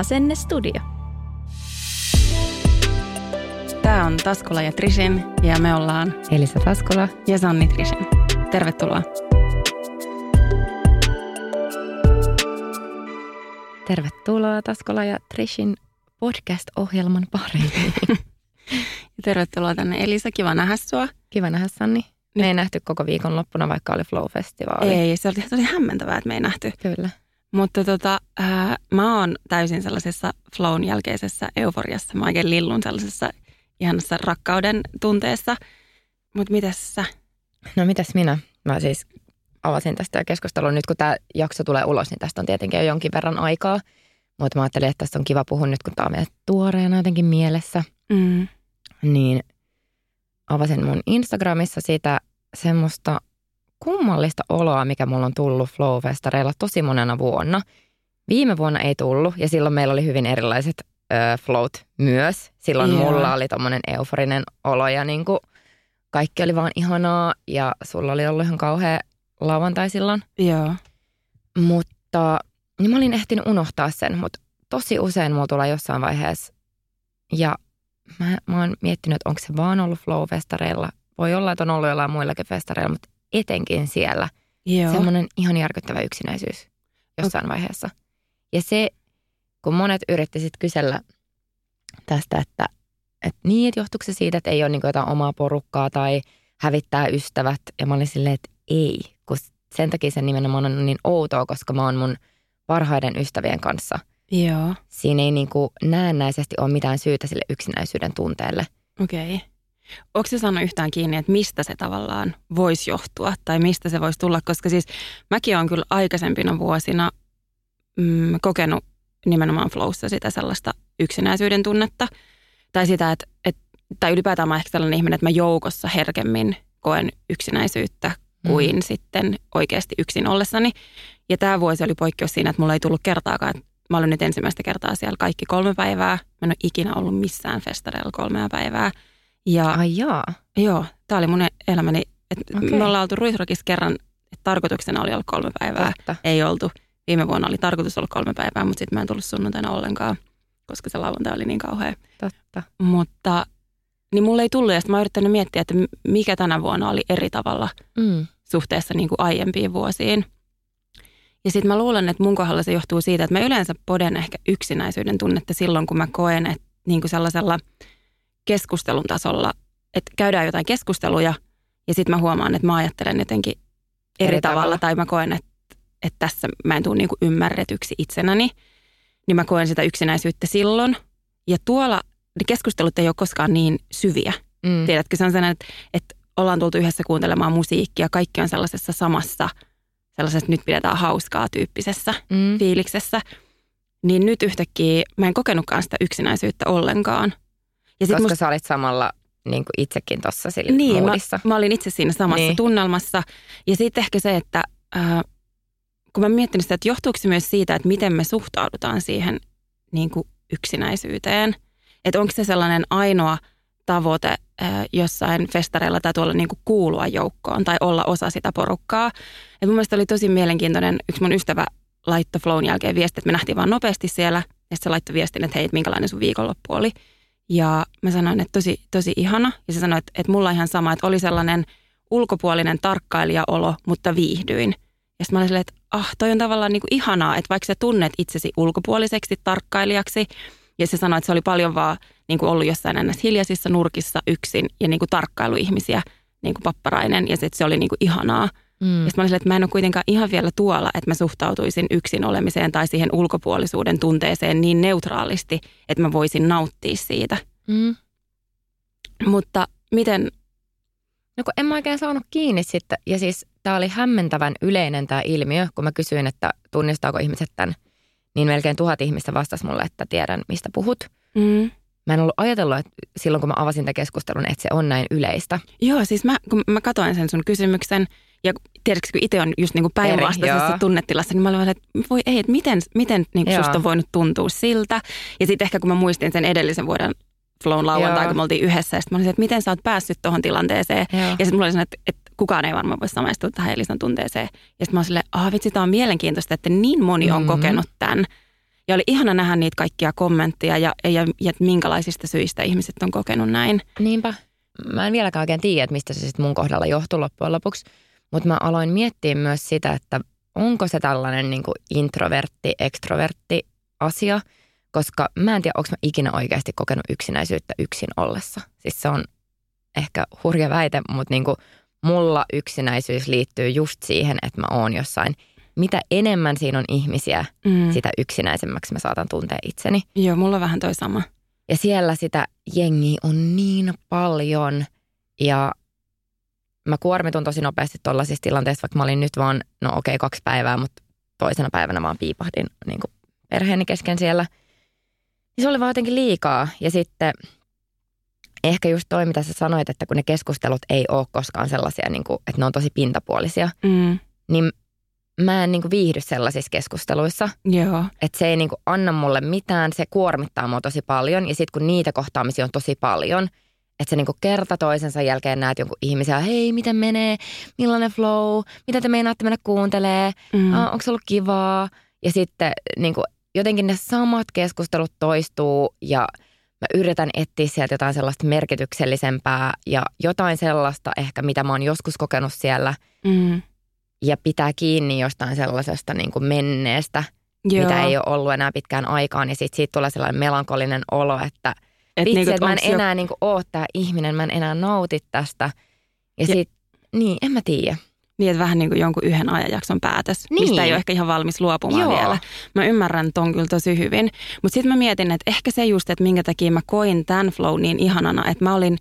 Asennestudio. Tämä on Taskola ja Trishin ja me ollaan Elisa Taskola. ja Sanni Trishin. Tervetuloa. Tervetuloa Taskola ja Trishin podcast-ohjelman pariin. Ja tervetuloa tänne Elisa, kiva nähdä sua. Kiva nähdä Sanni. Me ei nähty koko viikon loppuna, vaikka oli Flow-festivaali. Ei, se oli tosi hämmentävää, että me ei nähty. Kyllä. Mutta tota, ää, mä oon täysin sellaisessa flown jälkeisessä euforiassa. Mä oikein lillun sellaisessa ihanassa rakkauden tunteessa. Mutta mitäs sä? No mitäs minä? Mä siis avasin tästä keskustelua. Nyt kun tämä jakso tulee ulos, niin tästä on tietenkin jo jonkin verran aikaa. Mutta mä ajattelin, että tästä on kiva puhua nyt, kun tämä on vielä tuoreena jotenkin mielessä. Mm. Niin avasin mun Instagramissa sitä semmoista kummallista oloa, mikä mulla on tullut Flow-festareilla tosi monena vuonna. Viime vuonna ei tullut ja silloin meillä oli hyvin erilaiset ö, float myös. Silloin Joo. mulla oli tommonen euforinen olo ja niinku kaikki oli vaan ihanaa ja sulla oli ollut ihan kauhea lauantai silloin. Joo. Mutta niin mä olin ehtinyt unohtaa sen, mutta tosi usein mulla tulee jossain vaiheessa. Ja mä, mä oon miettinyt, että onko se vaan ollut Flow-festareilla. Voi olla, että on ollut jollain muillakin festareilla, mutta etenkin siellä. Joo. Semmoinen ihan järkyttävä yksinäisyys jossain vaiheessa. Ja se, kun monet yritti sitten kysellä tästä, että, että niin, että johtuuko se siitä, että ei ole niin jotain omaa porukkaa tai hävittää ystävät. Ja mä olin silleen, että ei, kun sen takia se nimenomaan on niin outoa, koska mä oon mun parhaiden ystävien kanssa. Joo. Siinä ei niin kuin näennäisesti ole mitään syytä sille yksinäisyyden tunteelle. Okei. Okay. Onko se saanut yhtään kiinni, että mistä se tavallaan voisi johtua tai mistä se voisi tulla? Koska siis mäkin olen kyllä aikaisempina vuosina mm, kokenut nimenomaan flowssa sitä sellaista yksinäisyyden tunnetta. Tai sitä, että, että tai ylipäätään mä ehkä sellainen ihminen, että mä joukossa herkemmin koen yksinäisyyttä kuin mm. sitten oikeasti yksin ollessani. Ja tämä vuosi oli poikkeus siinä, että mulla ei tullut kertaakaan. että Mä olin nyt ensimmäistä kertaa siellä kaikki kolme päivää. Mä en ole ikinä ollut missään festareilla kolmea päivää. Ja Ai jaa. Joo, tämä oli mun elämäni. Okei. okay. Me ollaan oltu Ruisrockissa kerran, että tarkoituksena oli olla kolme päivää. Totta. Ei oltu. Viime vuonna oli tarkoitus olla kolme päivää, mutta sitten mä en tullut sunnuntaina ollenkaan, koska se lauantai oli niin kauhea. Totta. Mutta niin mulle ei tullut, ja sitten mä oon yrittänyt miettiä, että mikä tänä vuonna oli eri tavalla Mm. suhteessa niin kuin aiempiin vuosiin. Ja sitten mä luulen, että mun kohdalla se johtuu siitä, että mä yleensä poden ehkä yksinäisyyden tunnetta silloin, kun mä koen, että niin kuin sellaisella keskustelun tasolla, että käydään jotain keskusteluja ja sitten mä huomaan, että mä ajattelen jotenkin eri, Eri tavalla, tavalla. tai mä koen, että, että tässä mä en tule niin kuin ymmärretyksi itsenäni, niin mä koen sitä yksinäisyyttä silloin. Ja tuolla ne keskustelut ei ole koskaan niin syviä. Mm. Tiedätkö, se on sellainen, että, että ollaan tultu yhdessä kuuntelemaan musiikkia, kaikki on sellaisessa samassa, sellaisessa nyt pidetään hauskaa tyyppisessä Mm. fiiliksessä. Niin nyt yhtäkkiä mä en kokenutkaan sitä yksinäisyyttä ollenkaan. Ja sit Koska musta, sä olit samalla niin kuin itsekin tuossa sillä niin, mä, moodissa. mä olin itse siinä samassa Niin. tunnelmassa. Ja sitten ehkä se, että äh, kun mä miettinyt sitä, että johtuuko se myös siitä, että miten me suhtaudutaan siihen niin kuin yksinäisyyteen. Että onko se sellainen ainoa tavoite äh, jossain festareilla tai tuolla niin kuin kuulua joukkoon tai olla osa sitä porukkaa. Et mun mielestä oli tosi mielenkiintoinen, yksi mun ystävä laittoi flown jälkeen viesti, että me nähtiin vaan nopeasti siellä ja sitten se laittoi viestin, että hei, että minkälainen sun viikonloppu oli. Ja mä sanoin, että tosi, tosi ihana. Ja se sanoi, että, että mulla on ihan sama, että oli sellainen ulkopuolinen tarkkailijaolo, mutta viihdyin. Ja sitten mä olin silleen, että ah, toi on tavallaan niin kuin ihanaa, että vaikka sä tunnet itsesi ulkopuoliseksi tarkkailijaksi, ja se sanoi, että se oli paljon vaan niin kuin ollut jossain ennäs hiljaisissa nurkissa yksin ja niin kuin tarkkailuihmisiä, niin kuin papparainen, ja se, että se oli niin kuin ihanaa. Mm. Ja mä olin että mä en ole kuitenkaan ihan vielä tuolla, että mä suhtautuisin yksin olemiseen tai siihen ulkopuolisuuden tunteeseen niin neutraalisti, että mä voisin nauttia siitä. Mm. Mutta miten... No kun en mä oikein saanut kiinni sitten. Ja siis tämä oli hämmentävän yleinen tämä ilmiö, kun mä kysyin, että tunnistaako ihmiset tämän. Niin melkein tuhat ihmistä vastasi mulle, että tiedän mistä puhut. Mm. Mä en ollut ajatellut, että silloin kun mä avasin tämän keskustelun, että se on näin yleistä. Joo, siis mä, kun mä katoin sen sun kysymyksen, ja tiedätkö, kun itse on just niinku päinvastaisessa tunnetilassa, niin mä olin että voi ei, että miten, miten niinku susta on voinut tuntua siltä. Ja sitten ehkä kun mä muistin sen edellisen vuoden flown lauantai, kun me oltiin yhdessä, ja sitten mä olin, että miten sä oot päässyt tuohon tilanteeseen. Joo. Ja sitten mulla oli että, että kukaan ei varmaan voi samaistua tähän Elisan tunteeseen. Ja sitten mä olin silleen, ah vitsi, tämä on mielenkiintoista, että niin moni on mm-hmm. kokenut tämän. Ja oli ihana nähdä niitä kaikkia kommentteja ja, ja, ja minkälaisista syistä ihmiset on kokenut näin. Niinpä. Mä en vieläkään oikein tiedä, että mistä se sitten mun kohdalla johtuu loppujen lopuksi. Mutta mä aloin miettiä myös sitä, että onko se tällainen niin kuin introvertti, ekstrovertti asia, koska mä en tiedä, onko mä ikinä oikeasti kokenut yksinäisyyttä yksin ollessa. Siis se on ehkä hurja väite, mutta niin kuin mulla yksinäisyys liittyy just siihen, että mä oon jossain. Mitä enemmän siinä on ihmisiä, mm. sitä yksinäisemmäksi mä saatan tuntea itseni. Joo, mulla on vähän toi sama. Ja siellä sitä jengiä on niin paljon ja mä kuormitun tosi nopeasti tuollaisissa tilanteissa, vaikka mä olin nyt vaan, no okei, okay, kaksi päivää, mutta toisena päivänä vaan piipahdin niin kuin perheeni kesken siellä. Niin se oli vaan jotenkin liikaa. Ja sitten ehkä just toi, mitä sä sanoit, että kun ne keskustelut ei ole koskaan sellaisia, niin kuin, että ne on tosi pintapuolisia, mm. niin mä en niin kuin viihdy sellaisissa keskusteluissa. Joo. Että se ei niin kuin anna mulle mitään, se kuormittaa mua tosi paljon. Ja sitten kun niitä kohtaamisia on tosi paljon – että sä niinku kerta toisensa jälkeen näet jonkun ihmisiä, hei, miten menee, millainen flow, mitä te meinaatte mennä kuuntelee, mm. ah, onko se ollut kivaa. Ja sitten niinku, jotenkin ne samat keskustelut toistuu ja mä yritän etsiä sieltä jotain sellaista merkityksellisempää ja jotain sellaista ehkä, mitä mä oon joskus kokenut siellä. Mm. Ja pitää kiinni jostain sellaisesta niin kuin menneestä, Joo. mitä ei ole ollut enää pitkään aikaan. Ja sitten siitä tulee sellainen melankolinen olo, että – et Vitsi, niinku, että mä en enää jo... niinku ole tämä ihminen, mä en enää nauti tästä. Ja, ja sit, niin, en mä tiedä. Niin, että vähän niin kuin jonkun yhden ajanjakson päätös, niin. mistä ei ole ehkä ihan valmis luopumaan Joo. vielä. Mä ymmärrän ton kyllä tosi hyvin. Mutta sitten mä mietin, että ehkä se just, että minkä takia mä koin tämän flow niin ihanana, että mä olin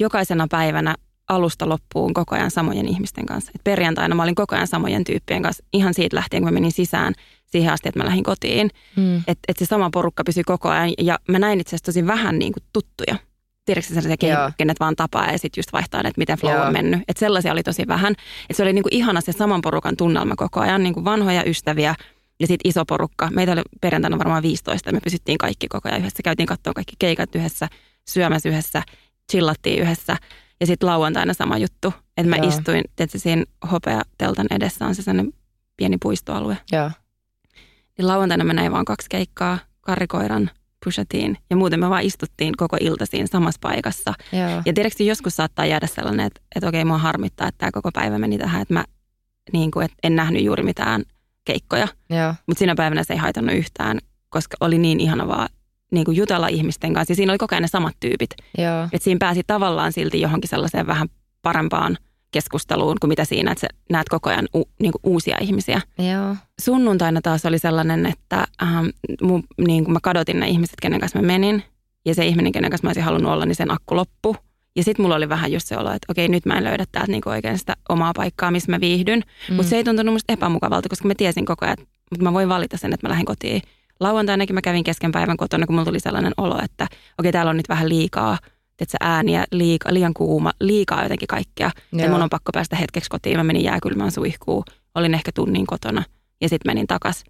jokaisena päivänä alusta loppuun koko ajan samojen ihmisten kanssa. Et perjantaina mä olin koko ajan samojen tyyppien kanssa ihan siitä lähtien, kun mä menin sisään siihen asti, että mä lähdin kotiin. Mm. Että et se sama porukka pysyi koko ajan ja mä näin itse asiassa tosi vähän niin kuin tuttuja. Tiedätkö sellaisia, kenet vaan tapaa ja sitten just vaihtaa, että miten flow Joo. on mennyt. Että sellaisia oli tosi vähän. Että se oli niin kuin ihana se saman porukan tunnelma koko ajan, niin kuin vanhoja ystäviä ja sitten iso porukka. Meitä oli perjantaina varmaan 15, me pysyttiin kaikki koko ajan yhdessä. Käytiin katsoa kaikki keikat yhdessä, syömässä yhdessä, chillattiin yhdessä. Ja sitten lauantaina sama juttu, että mä Joo. istuin, että siinä hopeateltan edessä on se sellainen pieni puistoalue. Joo. Niin lauantaina mä näin vaan kaksi keikkaa, karikoiran, pushatiin ja muuten me vaan istuttiin koko ilta siinä samassa paikassa. Joo. Ja tiedätkö, joskus saattaa jäädä sellainen, että, että okei, mua harmittaa, että tämä koko päivä meni tähän, että mä niin kuin, että en nähnyt juuri mitään keikkoja. Mutta siinä päivänä se ei haitannut yhtään, koska oli niin ihana vaan niin kuin jutella ihmisten kanssa. Ja siinä oli koko ajan ne samat tyypit. Että siinä pääsi tavallaan silti johonkin sellaiseen vähän parempaan keskusteluun kuin mitä siinä, että sä näet koko ajan u, niin kuin uusia ihmisiä. Joo. Sunnuntaina taas oli sellainen, että ähm, mun, niin kuin mä kadotin ne ihmiset, kenen kanssa mä menin. Ja se ihminen, kenen kanssa mä olisin halunnut olla, niin sen akku loppu. Ja sitten mulla oli vähän just se olo, että okei, nyt mä en löydä täältä niinku oikein sitä omaa paikkaa, missä mä viihdyn. Mm. Mutta se ei tuntunut musta epämukavalta, koska mä tiesin koko ajan, että mä voin valita sen, että mä lähden kotiin lauantainakin mä kävin kesken päivän kotona, kun mulla tuli sellainen olo, että okei, täällä on nyt vähän liikaa että ääniä, liika, liian kuuma, liikaa jotenkin kaikkea. Joo. Ja mun on pakko päästä hetkeksi kotiin. Mä menin jääkylmään suihkuun, olin ehkä tunnin kotona ja sitten menin takas.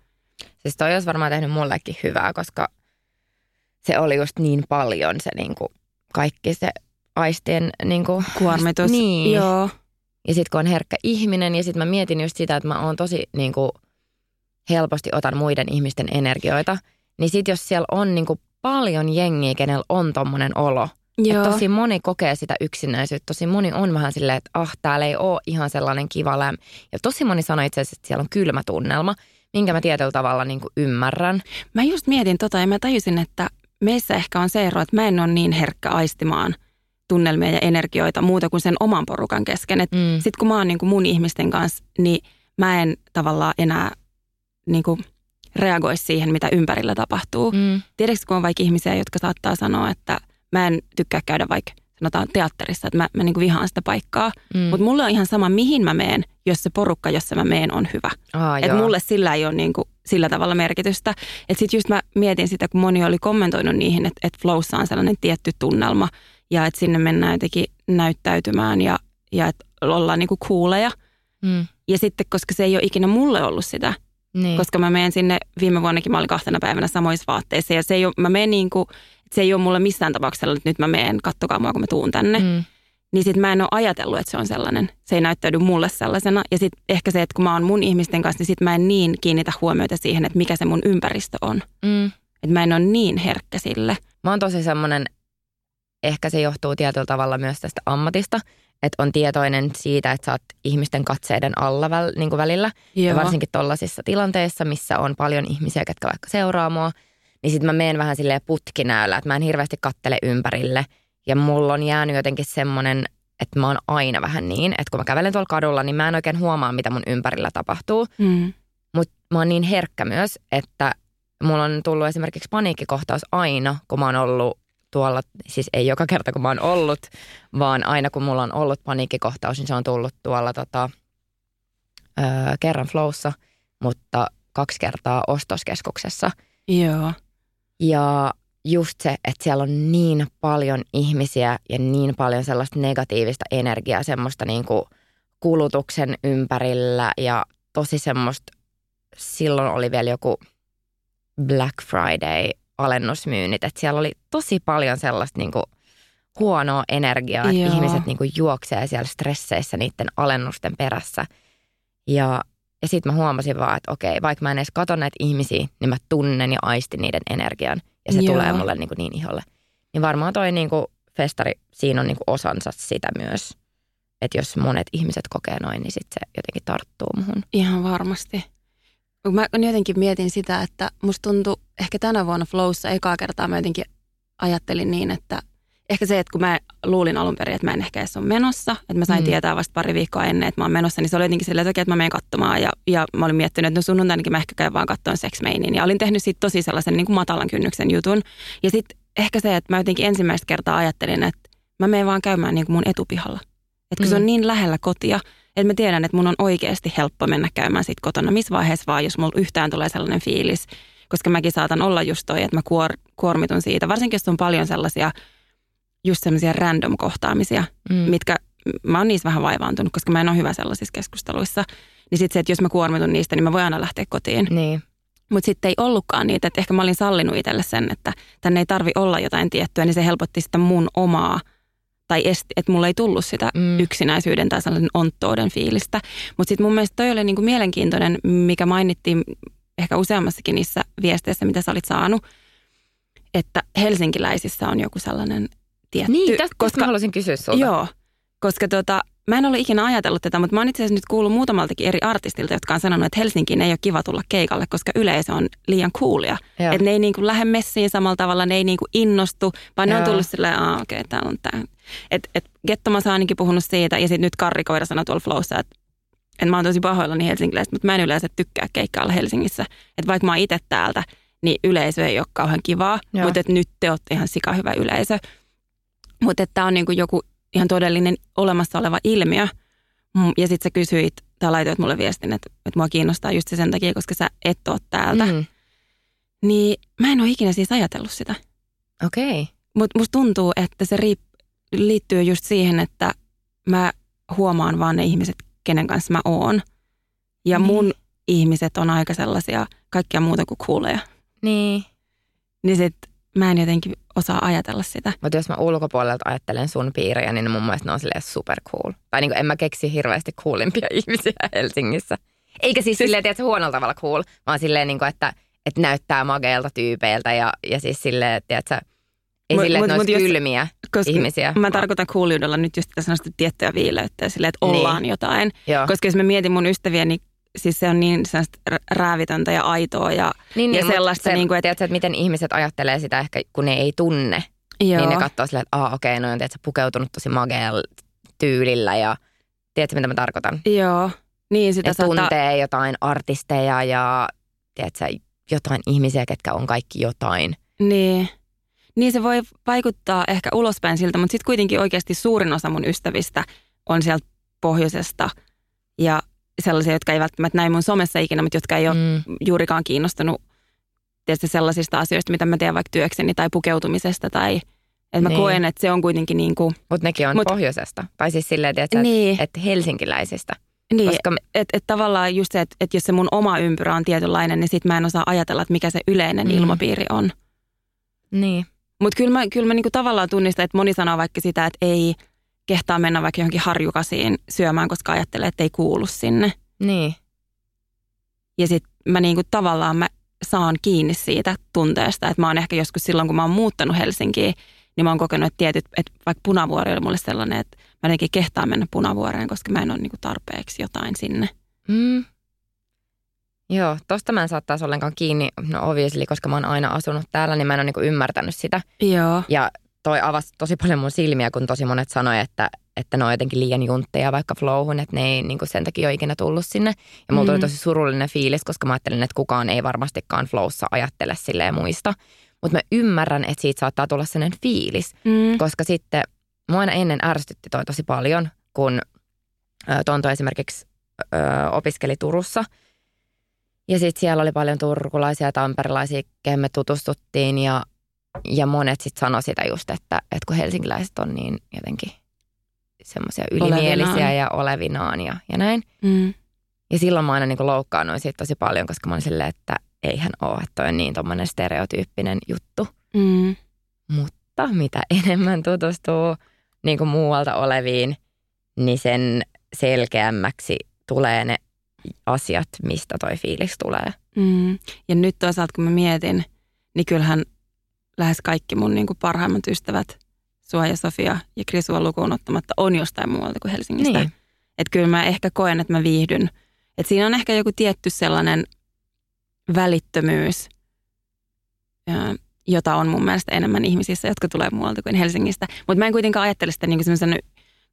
Siis toi olisi varmaan tehnyt mullekin hyvää, koska se oli just niin paljon se niin kuin kaikki se aistien niin kuin, kuormitus. Niin. Joo. Ja sitten kun on herkkä ihminen ja sitten mä mietin just sitä, että mä oon tosi niin kuin, helposti otan muiden ihmisten energioita, niin sitten jos siellä on niin kuin paljon jengiä, kenellä on tommonen olo. Joo. Et tosi moni kokee sitä yksinäisyyttä. Tosi moni on vähän silleen, että ah, täällä ei ole ihan sellainen kiva läm. Ja tosi moni sanoo itse asiassa, että siellä on kylmä tunnelma, minkä mä tietyllä tavalla niin kuin ymmärrän. Mä just mietin tota ja mä tajusin, että meissä ehkä on se ero, että mä en ole niin herkkä aistimaan tunnelmia ja energioita muuta kuin sen oman porukan kesken. Mm. Sitten kun mä oon niin kuin mun ihmisten kanssa, niin mä en tavallaan enää niin kuin reagoi siihen, mitä ympärillä tapahtuu. Mm. Tiedätkö, kun on vaikka ihmisiä, jotka saattaa sanoa, että mä en tykkää käydä vaikka sanotaan teatterissa, että mä, mä niin kuin vihaan sitä paikkaa. Mm. Mutta mulle on ihan sama, mihin mä meen, jos se porukka, jossa mä meen, on hyvä. Aa, Että mulle sillä ei ole niin kuin sillä tavalla merkitystä. Että sitten just mä mietin sitä, kun moni oli kommentoinut niihin, että, että flowssa on sellainen tietty tunnelma ja että sinne mennään jotenkin näyttäytymään ja, ja että ollaan niin kuin cooleja. Mm. Ja sitten, koska se ei ole ikinä mulle ollut sitä, Niin. koska mä menen sinne, viime vuonnakin mä olin kahtena päivänä samoissa vaatteissa ja se ei ole, mä menen niin kuin, se ei ole mulle missään tapauksessa, että nyt mä menen, kattokaa mua, kun mä tuun tänne. Mm. Niin sit mä en ole ajatellut, että se on sellainen. Se ei näyttäydy mulle sellaisena. Ja sitten ehkä se, että kun mä oon mun ihmisten kanssa, niin sit mä en niin kiinnitä huomiota siihen, että mikä se mun ympäristö on. Mm. Että mä en ole niin herkkä sille. Mä oon tosi semmoinen, ehkä se johtuu tietyllä tavalla myös tästä ammatista, että on tietoinen siitä, että sä oot ihmisten katseiden alla väl, niin kuin välillä. Ja varsinkin tollaisissa tilanteissa, missä on paljon ihmisiä, ketkä vaikka seuraa mua, niin sitten mä menen vähän silleen putkinäöllä, että mä en hirveästi kattele ympärille. Ja mulla on jäänyt jotenkin semmoinen, että mä oon aina vähän niin, että kun mä kävelen tuolla kadulla, niin mä en oikein huomaa, mitä mun ympärillä tapahtuu. Mm. Mutta mä oon niin herkkä myös, että mulla on tullut esimerkiksi paniikkikohtaus aina, kun mä oon ollut tuolla, siis ei joka kerta kun mä oon ollut, vaan aina kun mulla on ollut paniikkikohtaus, niin se on tullut tuolla tota, öö, kerran flowssa, mutta kaksi kertaa ostoskeskuksessa. Joo. Ja just se, että siellä on niin paljon ihmisiä ja niin paljon sellaista negatiivista energiaa, semmoista niin kuin kulutuksen ympärillä ja tosi semmoista, silloin oli vielä joku Black Friday alennusmyynnit, että siellä oli tosi paljon sellaista niin kuin huonoa energiaa, että Joo. ihmiset niin kuin juoksee siellä stresseissä niiden alennusten perässä. Ja, ja sitten mä huomasin vaan, että okei, vaikka mä en edes katso näitä ihmisiä, niin mä tunnen ja aistin niiden energian. Ja se Joo. tulee mulle niin, kuin niin iholle. Niin varmaan toi niin kuin festari, siinä on niin kuin osansa sitä myös. Että jos monet ihmiset kokee noin, niin sitten se jotenkin tarttuu muhun. Ihan varmasti. Mä jotenkin mietin sitä, että musta tuntui ehkä tänä vuonna Flowssa ekaa kertaa mä jotenkin ajattelin niin, että ehkä se, että kun mä luulin alun perin, että mä en ehkä edes ole menossa, että mä sain Mm. mm. tietää vasta pari viikkoa ennen, että mä oon menossa, niin se oli jotenkin silleen, että okei, että mä menen katsomaan ja, ja mä olin miettinyt, että no sunnuntainakin mä ehkä käyn vaan katsomaan Sex Mainin ja olin tehnyt siitä tosi sellaisen niin kuin matalan kynnyksen jutun. Ja sitten ehkä se, että mä jotenkin ensimmäistä kertaa ajattelin, että mä menen vaan käymään niin kuin mun etupihalla. Että kun se Mm. on niin lähellä kotia, että mä tiedän, että mun on oikeasti helppo mennä käymään sit kotona missä vaiheessa vaan, jos mulla yhtään tulee sellainen fiilis. Koska mäkin saatan olla just toi, että mä kuor, kuormitun siitä. Varsinkin jos on paljon sellaisia, just sellaisia random kohtaamisia, Mm. mitkä mä oon niissä vähän vaivaantunut, koska mä en ole hyvä sellaisissa keskusteluissa. Niin sitten se, että jos mä kuormitun niistä, niin mä voin aina lähteä kotiin. Niin. Mutta sitten ei ollutkaan niitä, että ehkä mä olin sallinut itselle sen, että tänne ei tarvi olla jotain tiettyä, niin se helpotti sitä mun omaa, tai esti, että mulla ei tullut sitä mm. yksinäisyyden tai sellaisen onttouden fiilistä. Mutta sitten mun mielestä toi oli niinku mielenkiintoinen, mikä mainittiin ehkä useammassakin niissä viesteissä, mitä sä olit saanut, että helsinkiläisissä on joku sellainen tietty... Niin, tästä koska mä haluaisin kysyä sulta. Joo, koska tota, mä en ole ikinä ajatellut tätä, mutta mä oon itse asiassa nyt kuullut muutamaltakin eri artistilta, jotka on sanonut, että Helsinkiin ei ole kiva tulla keikalle, koska yleisö on liian coolia. Joo. Että ne ei niinku lähde messiin samalla tavalla, ne ei niinku innostu, vaan ne on Joo. tullut silleen, aa okei, okay, täällä on tää. Että et Gettomas on ainakin puhunut siitä, ja sitten nyt Karri Koira sanoi tuolla Flowssa, että et mä oon tosi pahoillani helsinkiläistä, mutta mä en yleensä tykkää keikkailla Helsingissä. Että vaikka mä oon itse täältä, niin yleisö ei ole kauhean kivaa, Joo. mutta nyt te olette ihan sika hyvä yleisö. Mutta tämä on niinku joku ihan todellinen olemassa oleva ilmiö. Mm, Ja sitten sä kysyit, tai laitoit mulle viestin, että, että mua kiinnostaa just se sen takia, koska sä et ole täältä. Mm. Niin mä en ole ikinä siis ajatellut sitä. Okei. Okay. Mutta musta tuntuu, että se riip, liittyy just siihen, että mä huomaan vaan ne ihmiset, kenen kanssa mä oon. Ja Niin. mun ihmiset on aika sellaisia kaikkia muuta kuin cooleja. Niin. Niin sit mä en jotenkin osaa ajatella sitä. Mutta jos mä ulkopuolelta ajattelen sun piirejä, niin mun mielestä ne on silleen super cool. Tai niin en mä keksi hirveästi coolimpia ihmisiä Helsingissä. Eikä siis, silleen, tiedätkö, huonolla tavalla cool, vaan silleen, niin kuin, että, että näyttää mageelta tyypeiltä ja, ja siis silleen, että tiedätkö, ei Mut- silleen, että mut- ne olisi mut jos- kylmiä Koska ihmisiä. Mä tarkoitan cooliudella nyt just tätä sellaista tiettyä viileyttä ja silleen, että Niin. ollaan jotain. Joo. Koska jos mä mietin mun ystäviä, niin siis se on niin räävitöntä ja aitoa ja, niin, ja niin, sellaista, se, niin kuin, että tiedätkö, että miten ihmiset ajattelee sitä ehkä, kun ne ei tunne. joo, Niin ne katsoo silleen, että Aa, okei, no on tiedätkö, pukeutunut tosi mageella tyylillä ja tiedätkö, mitä mä tarkoitan? joo, niin sitä Että tuntee jotain artisteja ja tiedätkö, jotain ihmisiä, ketkä on kaikki jotain. Niin. Niin se voi vaikuttaa ehkä ulospäin siltä, mutta sitten kuitenkin oikeasti suurin osa mun ystävistä on sieltä pohjoisesta ja sellaisia, jotka ei välttämättä näy mun somessa ikinä, mutta jotka ei ole Mm. juurikaan kiinnostunut tietysti sellaisista asioista, mitä mä teen vaikka työkseni tai pukeutumisesta tai että mä Niin. koen, että se on kuitenkin niin kuin, Mutta nekin on Mut- pohjoisesta. Tai siis silleen, että niin, et helsinkiläisistä. niin Koska että et tavallaan just se, että et jos se mun oma ympyrä on tietynlainen, niin sit mä en osaa ajatella, että mikä se yleinen Mm. ilmapiiri on. niin. Mutta kyllä mä, kyllä mä niinku tavallaan tunnistan, että moni sanoo vaikka sitä, että ei kehtaa mennä vaikka johonkin harjukasiin syömään, koska ajattelee, että ei kuulu sinne. Niin. Ja sitten mä niinku tavallaan mä saan kiinni siitä tunteesta, että mä oon ehkä joskus silloin, kun mä oon muuttanut Helsinkiin, niin mä oon kokenut, että tietyt, että vaikka punavuori oli mulle sellainen, että mä jotenkin kehtaan mennä punavuoreen, koska mä en ole niinku tarpeeksi jotain sinne. Mm. Joo, tosta mä en saa taas ollenkaan kiinni, no obviously, koska mä oon aina asunut täällä, niin mä en ole niinku ymmärtänyt sitä. Joo. Ja toi avasi tosi paljon mun silmiä, kun tosi monet sanoi, että, että ne on jotenkin liian juntteja vaikka flowhun, että ne ei niinku sen takia ole ikinä tullut sinne. Ja mulla tuli Mm. tosi surullinen fiilis, koska mä ajattelin, että kukaan ei varmastikaan flowssa ajattele silleen muista. Mutta mä ymmärrän, että siitä saattaa tulla sellainen fiilis, Mm. koska sitten mua aina ennen ärsytti toi tosi paljon, kun Tonto esimerkiksi ö, opiskeli Turussa. Ja sitten siellä oli paljon turkulaisia ja tamperilaisia, kehen me tutustuttiin ja, ja monet sitten sanoi sitä just, että, että kun helsinkiläiset on niin jotenkin semmoisia ylimielisiä Olevinaan. ja olevinaan ja, ja näin. Mm. Ja silloin mä aina niin loukkaannuin siitä tosi paljon, koska mä olin silleen, että eihän ole, että toi on niin tommonen stereotyyppinen juttu. Mm. Mutta mitä enemmän tutustuu niin kuin muualta oleviin, niin sen selkeämmäksi tulee ne asiat, mistä toi fiilis tulee. Mm. Ja nyt toisaalta kun mä mietin, niin kyllähän lähes kaikki mun niin kuin parhaimmat ystävät, Sua ja Sofia ja Krisua lukuun ottamatta, on jostain muualta kuin Helsingistä. Niin. Että kyllä mä ehkä koen, että mä viihdyn. Että siinä on ehkä joku tietty sellainen välittömyys, jota on mun mielestä enemmän ihmisissä, jotka tulee muualta kuin Helsingistä. Mutta mä en kuitenkaan ajattele sitä niin semmoisena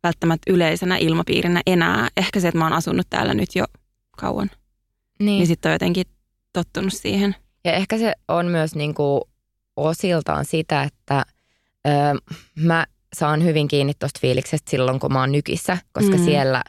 välttämättä yleisenä ilmapiirinä enää. Ehkä se, että mä oon asunut täällä nyt jo kauan. Niin. Niin sitten on jotenkin tottunut siihen. Ja ehkä se on myös niin kuin osiltaan sitä, että ö, mä saan hyvin kiinni tuosta fiiliksestä silloin, kun mä oon nykissä, koska Mm. siellä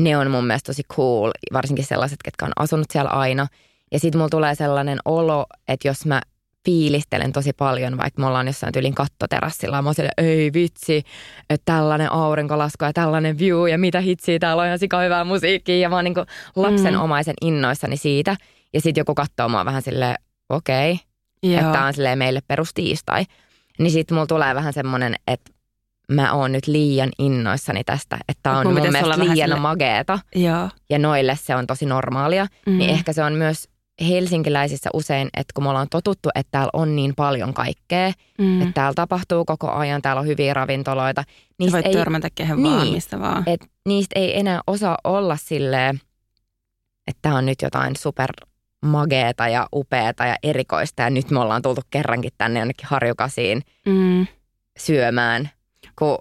ne on mun mielestä tosi cool, varsinkin sellaiset, ketkä on asunut siellä aina. Ja sitten mulla tulee sellainen olo, että jos mä fiilistelen tosi paljon, vaikka me ollaan jossain tyylin kattoterassilla, ja mä oon siellä, ei vitsi, että tällainen aurinkolasku ja tällainen view ja mitä hitsiä, täällä on ihan sika hyvää musiikkia ja mä oon niinku lapsenomaisen innoissani siitä. Ja sitten joku katsoo mua vähän silleen, okei, okay, Joo. että on silleen meille perustiistai. Niin sitten mulla tulee vähän semmoinen, että mä oon nyt liian innoissani tästä, että on mun mun, mielestä liian sille- mageeta Joo. ja noille se on tosi normaalia. Mm. Niin ehkä se on myös helsinkiläisissä usein, että kun me ollaan totuttu, että täällä on niin paljon kaikkea, mm. että täällä tapahtuu koko ajan, täällä on hyviä ravintoloita. Niistä voit ei, törmätä kehen vaan, Niin. mistä vaan. et niistä ei enää osaa olla silleen, että tämä on nyt jotain super mageeta ja upeeta ja erikoista ja nyt me ollaan tultu kerrankin tänne jonnekin harjukasiin Mm. syömään, kun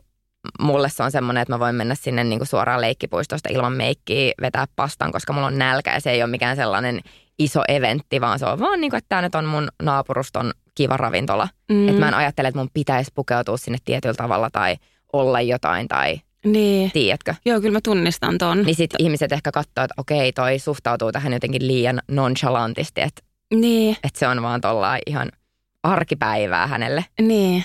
mulle se on semmoinen, että mä voin mennä sinne niinku suoraan leikkipuistosta ilman meikkiä vetää pastan, koska mulla on nälkä ja se ei ole mikään sellainen iso eventti, vaan se on vaan niin kuin, että tämä nyt on mun naapuruston kiva ravintola. Mm. Että mä en ajattele, että mun pitäisi pukeutua sinne tietyllä tavalla tai olla jotain tai Niin. tiedätkö. Joo, kyllä mä tunnistan ton. Niin sit ihmiset ehkä katsoo, että okei, toi suhtautuu tähän jotenkin liian nonchalantisti, että, Niin, että se on vaan tuolla ihan arkipäivää hänelle. niin.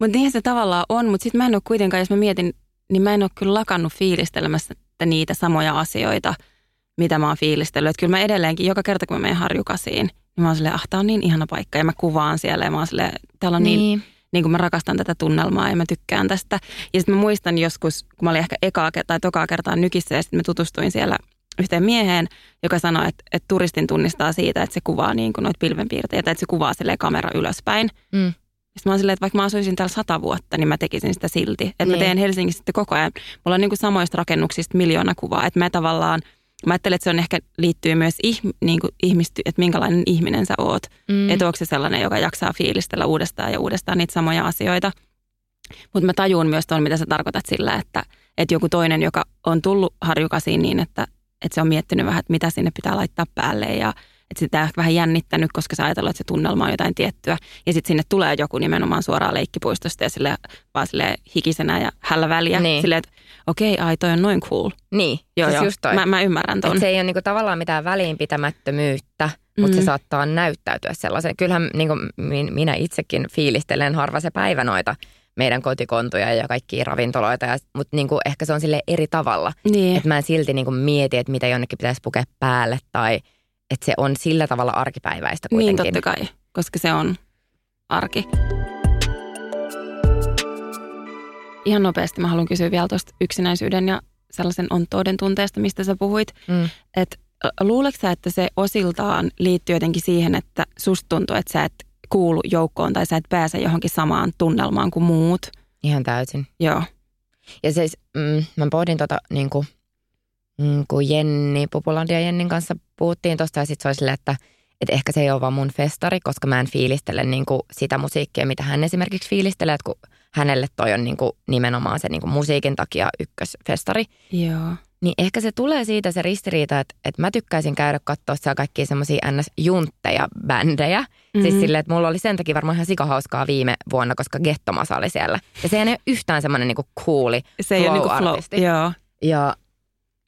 Mutta niinhän se tavallaan on, mutta sitten mä en ole kuitenkaan, jos mä mietin, niin mä en ole kyllä lakannut fiilistelemässä niitä samoja asioita, mitä mä oon fiilistellyt. Että kyllä mä edelleenkin, joka kerta kun mä menen harjukasiin, niin mä oon silleen, ah, tää on niin ihana paikka. Ja mä kuvaan siellä ja mä oon silleen, täällä on niin, niin niin kuin mä rakastan tätä tunnelmaa ja mä tykkään tästä. Ja sitten mä muistan joskus, kun mä olin ehkä ekaa tai tokaa kertaa nykissä ja sitten mä tutustuin siellä yhteen mieheen, joka sanoi, että, että turistin tunnistaa siitä, että se kuvaa niin kuin noita pilvenpiirteitä, että se kuvaa silleen kamera ylöspäin. Mm. Sitten mä oon silleen, että vaikka mä asuisin täällä sata vuotta, niin mä tekisin sitä silti. Että. Niin. mä teen Helsingissä sitten koko ajan. Mulla on niin kuin samoista rakennuksista miljoona kuvaa. Että mä tavallaan, mä ajattelen, että se on ehkä liittyy myös ihm, niin kuin ihmisty, että minkälainen ihminen sä oot. Mm. Että onko se sellainen, joka jaksaa fiilistellä uudestaan ja uudestaan niitä samoja asioita. Mutta mä tajuun myös tuon, mitä sä tarkoitat sillä, että, että joku toinen, joka on tullut harjukasiin niin, että, että se on miettinyt vähän, että mitä sinne pitää laittaa päälle ja että sitä on ehkä vähän jännittänyt, koska sä ajatellut, että se tunnelma on jotain tiettyä. Ja sitten sinne tulee joku nimenomaan suoraan leikkipuistosta ja sille vaan sille hikisenä ja hällä väliä. Niin. Silleen, että okei, ai toi on noin cool. Niin, Joo, siis joo. just toi. Mä, mä ymmärrän ton. Et se ei ole niinku tavallaan mitään väliinpitämättömyyttä, mutta Mm. se saattaa näyttäytyä sellaisen. Kyllähän niinku min- minä itsekin fiilistelen harva se päivä noita meidän kotikontoja ja kaikkia ravintoloita, ja, mutta niinku ehkä se on sille eri tavalla. Niin. Että mä en silti niinku mieti, että mitä jonnekin pitäisi pukea päälle tai että se on sillä tavalla arkipäiväistä Niin kuitenkin. totta kai, koska se on arki. Ihan nopeasti mä haluan kysyä vielä tuosta yksinäisyyden ja sellaisen ontouden tunteesta, mistä sä puhuit. Mm. Että luuleeko sä, että se osiltaan liittyy jotenkin siihen, että susta tuntuu, että sä et kuulu joukkoon tai sä et pääse johonkin samaan tunnelmaan kuin muut? Ihan täysin. Joo. Ja siis mm, mä pohdin tota niin kuin, mm, kun Jenni, Pupulandia Jennin kanssa puhuttiin tosta ja sitten se oli silleen, että, että ehkä se ei ole vaan mun festari, koska mä en fiilistele niin kuin sitä musiikkia, mitä hän esimerkiksi fiilistelee, että kun hänelle toi on niin kuin nimenomaan se niin kuin musiikin takia ykkösfestari, Joo. niin ehkä se tulee siitä se ristiriita, että, että mä tykkäisin käydä katsoa siellä kaikkia semmoisia ns-juntteja, bändejä. Mm-hmm. Siis silleen, että mulla oli sen takia varmaan ihan sikahauskaa viime vuonna, koska Gettomasa oli siellä. Ja se ei ole yhtään semmoinen niinku cooli Se ei ole niinku flow. Joo. Ja,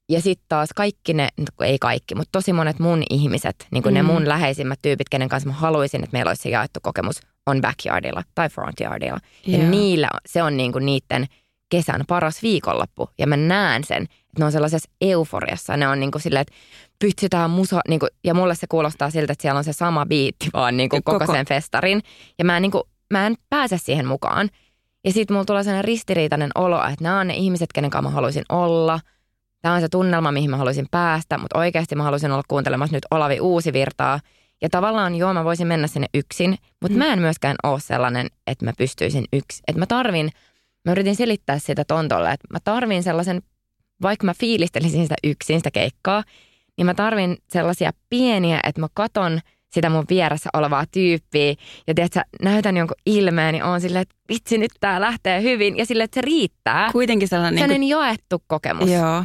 ja sitten taas kaikki ne, no ei kaikki, mutta tosi monet mun ihmiset, niin kuin mm. ne mun läheisimmät tyypit, kenen kanssa mä haluaisin, että meillä olisi se jaettu kokemus, on backyardilla tai frontyardilla. Ja Joo. niillä, se on niin kuin niiden kesän paras viikonloppu. Ja mä näen sen, että ne on sellaisessa euforiassa. Ne on niin kuin silleen, että pytsytään musa, niin kuin, ja mulle se kuulostaa siltä, että siellä on se sama biitti vaan niin kuin koko, Koko- sen festarin. Ja mä en, niin kuin, mä en pääse siihen mukaan. Ja sitten mulla tulee sellainen ristiriitainen olo, että nämä on ne ihmiset, kenen kanssa mä haluaisin olla. Tämä on se tunnelma, mihin mä haluaisin päästä, mutta oikeasti mä haluaisin olla kuuntelemassa nyt Olavi Uusivirtaa. Ja tavallaan joo, mä voisin mennä sinne yksin, mutta mä en myöskään ole sellainen, että mä pystyisin yksin. Että mä tarvin, mä yritin selittää sitä tontolle, että mä tarvin sellaisen, vaikka mä fiilistelisin sitä yksin, sitä keikkaa, niin mä tarvin sellaisia pieniä, että mä katon sitä mun vieressä olevaa tyyppiä ja tiedät, sä, näytän jonkun ilmeen, niin on silleen, että vitsi, nyt tää lähtee hyvin ja silleen, että se riittää. Kuitenkin sellainen... Sellainen Niin jaettu kokemus. kuin, joo.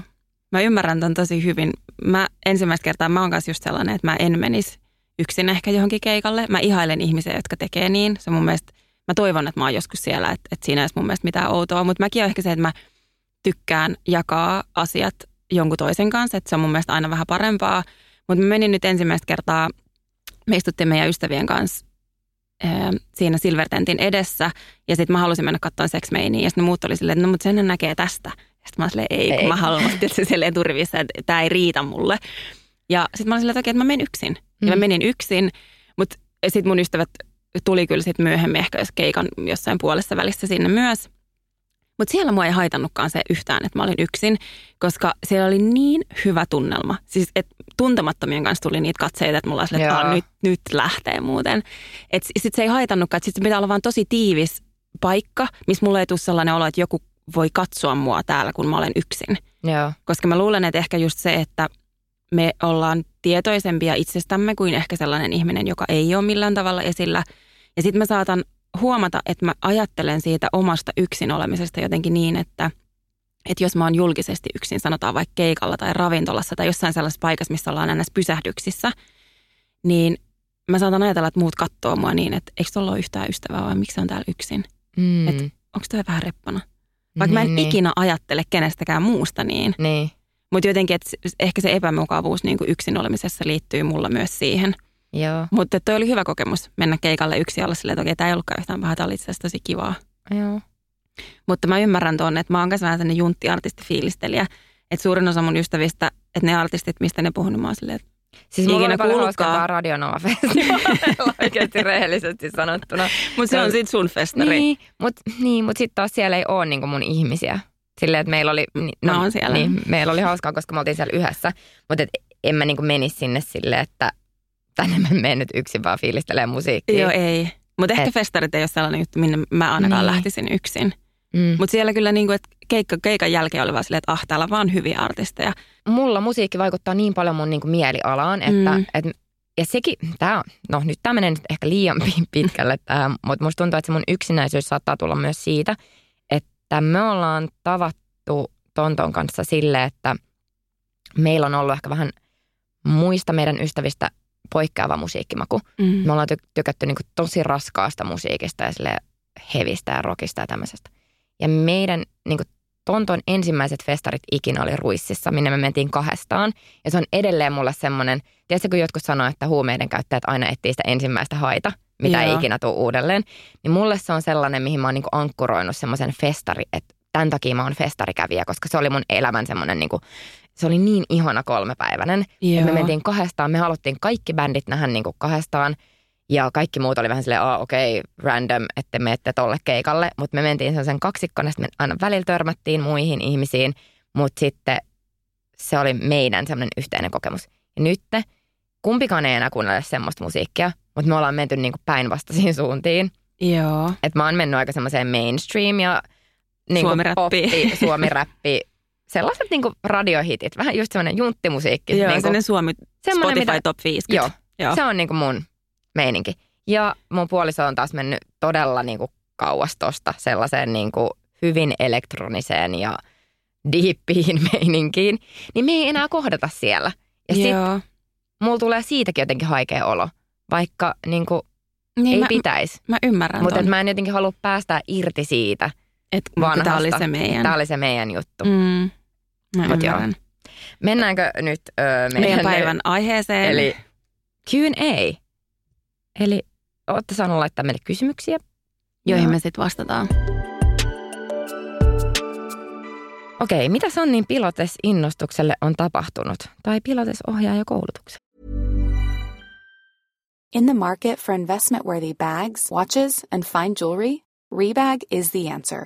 Mä ymmärrän ton tosi hyvin. Mä ensimmäistä kertaa mä oon kanssa just sellainen, että mä en menisi yksin ehkä johonkin keikalle. Mä ihailen ihmisiä, jotka tekee niin. Se mun mielestä, mä toivon, että mä oon joskus siellä, että, että siinä ei olisi mun mielestä mitään outoa. Mutta mäkin on ehkä se, että mä tykkään jakaa asiat jonkun toisen kanssa, että se on mun mielestä aina vähän parempaa. Mutta mä menin nyt ensimmäistä kertaa, me istuttiin meidän ystävien kanssa ää, siinä Silvertentin edessä. Ja sitten mä halusin mennä katsomaan Sex. Ja sitten muut oli silleen, että no mutta sen näkee tästä. Sitten mä olin silleen, ei, kun Ei. mä haluan että se silleen turvissa, että tämä ei riitä mulle. Ja sitten mä olin silleen, että että mä menen yksin. Ja mä Mm. menin yksin, mutta sitten mun ystävät tuli kyllä sitten myöhemmin ehkä jos keikan jossain puolessa välissä sinne myös. Mutta siellä mua ei haitannutkaan se yhtään, että mä olin yksin, koska siellä oli niin hyvä tunnelma. Siis että tuntemattomien kanssa tuli niitä katseita, että mulla oli että Joo. "Aa, nyt, nyt lähtee muuten. Että sitten se ei haitannutkaan, että sitten pitää olla vaan tosi tiivis paikka, missä mulla ei tule sellainen olo, että joku voi katsoa mua täällä, kun mä olen yksin. Joo. Koska mä luulen, että ehkä just se, että me ollaan tietoisempia itsestämme kuin ehkä sellainen ihminen, joka ei ole millään tavalla esillä. Ja sitten mä saatan huomata, että mä ajattelen siitä omasta yksin olemisesta jotenkin niin, että, että jos mä oon julkisesti yksin, sanotaan vaikka keikalla tai ravintolassa tai jossain sellaisessa paikassa, missä ollaan näissä pysähdyksissä, niin mä saatan ajatella, että muut katsoo mua niin, että eikö tuolla ole yhtään ystävää vai miksi se on täällä yksin? Mm. Et- Onko toi vähän reppana? Vaikka mä en niin, ikinä ajattele kenestäkään muusta niin. Niin, Mutta jotenkin, että ehkä se epämukavuus niin kuin yksin olemisessa liittyy mulla myös siihen. joo. Mutta toi oli hyvä kokemus mennä keikalle yksin olla silleen, että okei, tämä ei ollutkaan yhtään paha, tämä oli itse tosi kivaa. joo. Mutta mä ymmärrän tuonne, että mä oon myös vähän sellainen juntti-artistifiilistelijä. Että suurin osa mun ystävistä, että ne artistit, mistä ne puhuu, niin mä oon silleen, että Siis mulla Ikinä oli paljon kuullutkaan. hauskempaa Radionova-festivaaleilla oikeasti rehellisesti sanottuna. mutta se on sit sun festari. Niin, mutta niin, mut sitten taas siellä ei ole niinku mun ihmisiä. Silleen, että meillä oli, Mä oon siellä. Niin, meillä oli hauskaa, koska me oltiin siellä yhdessä. Mutta en mä niinku menisi sinne silleen, että tänne mä menen nyt yksin vaan fiilistelemään musiikkia. Joo, ei. Mutta ehkä Et- festarit ei ole sellainen juttu, minne mä ainakaan Niin. lähtisin yksin. Mm. Mutta siellä kyllä niinku, että keikka, keikan jälkeen oli vaan silleen, että ah, täällä on vaan hyviä artisteja. mulla musiikki vaikuttaa niin paljon mun niinku mielialaan, että Mm. et, ja sekin, tää on, no nyt tämä menee nyt ehkä liian pi- pitkälle mutta musta tuntuu, että se mun yksinäisyys saattaa tulla myös siitä, että me ollaan tavattu Tonton kanssa sille, että meillä on ollut ehkä vähän muista meidän ystävistä poikkeava musiikkimaku. Mm. Me ollaan ty- tykätty niinku tosi raskaasta musiikista ja sille hevistä ja rockista ja tämmöisestä. Ja meidän niinku Tonton ensimmäiset festarit ikinä oli Ruississa, minne me mentiin kahdestaan. Ja se on edelleen mulle semmoinen, tiedätkö kun jotkut sanoo, että huumeiden käyttäjät aina etsii sitä ensimmäistä haita, mitä ei Joo. ikinä tule uudelleen. Niin mulle se on sellainen, mihin mä oon niinku ankkuroinut semmoisen festari, että tämän takia mä oon festarikävijä, koska se oli mun elämän semmoinen niinku, se oli niin ihana kolmepäiväinen. Joo. Me mentiin kahdestaan, me haluttiin kaikki bändit nähdä niin kuin kahdestaan. Ja kaikki muut oli vähän silleen, aa okei, okay, random, että menette tolle keikalle. Mutta me mentiin sellaisen kaksikkona, sitten me aina välillä törmättiin muihin ihmisiin. Mutta sitten se oli meidän semmoinen yhteinen kokemus. Ja nyt kumpikaan ei enää kuunnella semmoista musiikkia, mutta me ollaan menty niin kuin päinvastaisiin suuntiin. Joo. Et mä oon mennyt aika semmoiseen mainstream ja niin Suomiräppi. poppi, suomiräppi, sellaiset niin radiohitit, vähän just semmoinen junttimusiikki. Joo, niin sellainen Suomi semmoinen, Spotify mitä- Top 50. Joo, Joo. se on niinku mun meininki. Ja mun puoliso on taas mennyt todella niinku kauas tosta sellaiseen niinku hyvin elektroniseen ja diippiin meininkiin. Niin me ei enää kohdata siellä. Ja sit Joo. mulla tulee siitäkin jotenkin haikea olo, vaikka niinku Niin ei mä, pitäisi. mä ymmärrän Mutta mä en jotenkin halua päästää irti siitä Et vanhasta. Tämä oli se meidän. Tämä oli se meidän juttu. Mm. Mä Mut joo. ymmärrän. Mennäänkö nyt ö, meidän, Meidän päivän aiheeseen. Eli Q&A. Eli olette saaneet laittaa meille kysymyksiä. joihin Joo. me sitten vastataan. Okei, mitä Sannin Pilates-innostukselle on tapahtunut? Tai Pilates-ohjaajakoulutukselle? In the market for investment worthy bags, watches, and fine jewelry, Rebag is the answer.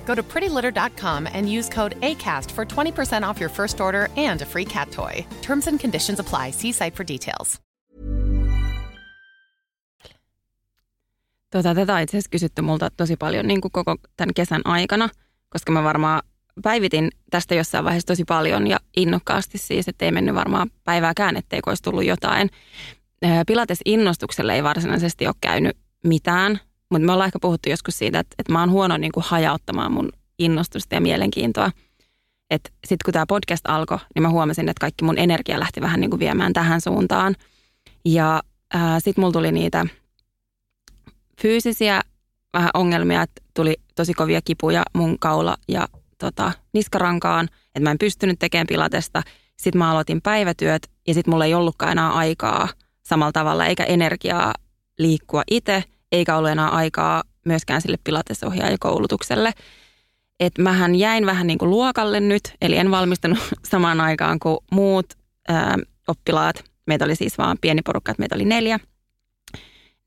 Go to prettylitter.com and use code ACAST for 20% off your first order and a free cat toy. Terms and conditions apply. See site for details. Tota, tätä on itse asiassa kysytty multa tosi paljon niin kuin koko tämän kesän aikana, koska mä varmaan päivitin tästä jossain vaiheessa tosi paljon ja innokkaasti siis, että ei mennyt varmaan päivääkään, etteikö olisi tullut jotain. Pilates-innostukselle ei varsinaisesti ole käynyt mitään, mutta me ollaan ehkä puhuttu joskus siitä, että, että mä oon huono niin kuin hajauttamaan mun innostusta ja mielenkiintoa. Sitten kun tämä podcast alkoi, niin mä huomasin, että kaikki mun energia lähti vähän niin kuin viemään tähän suuntaan. Ja sitten mulla tuli niitä fyysisiä vähän ongelmia, että tuli tosi kovia kipuja mun kaula ja tota, niskarankaan, että mä en pystynyt tekemään pilatesta. Sitten mä aloitin päivätyöt ja sitten mulla ei ollutkaan enää aikaa samalla tavalla eikä energiaa liikkua itse, eikä ollut enää aikaa myöskään sille pilatesohjaajakoulutukselle. Että mähän jäin vähän niin kuin luokalle nyt, eli en valmistunut samaan aikaan kuin muut ää, oppilaat. Meitä oli siis vaan pieni porukka, että meitä oli neljä.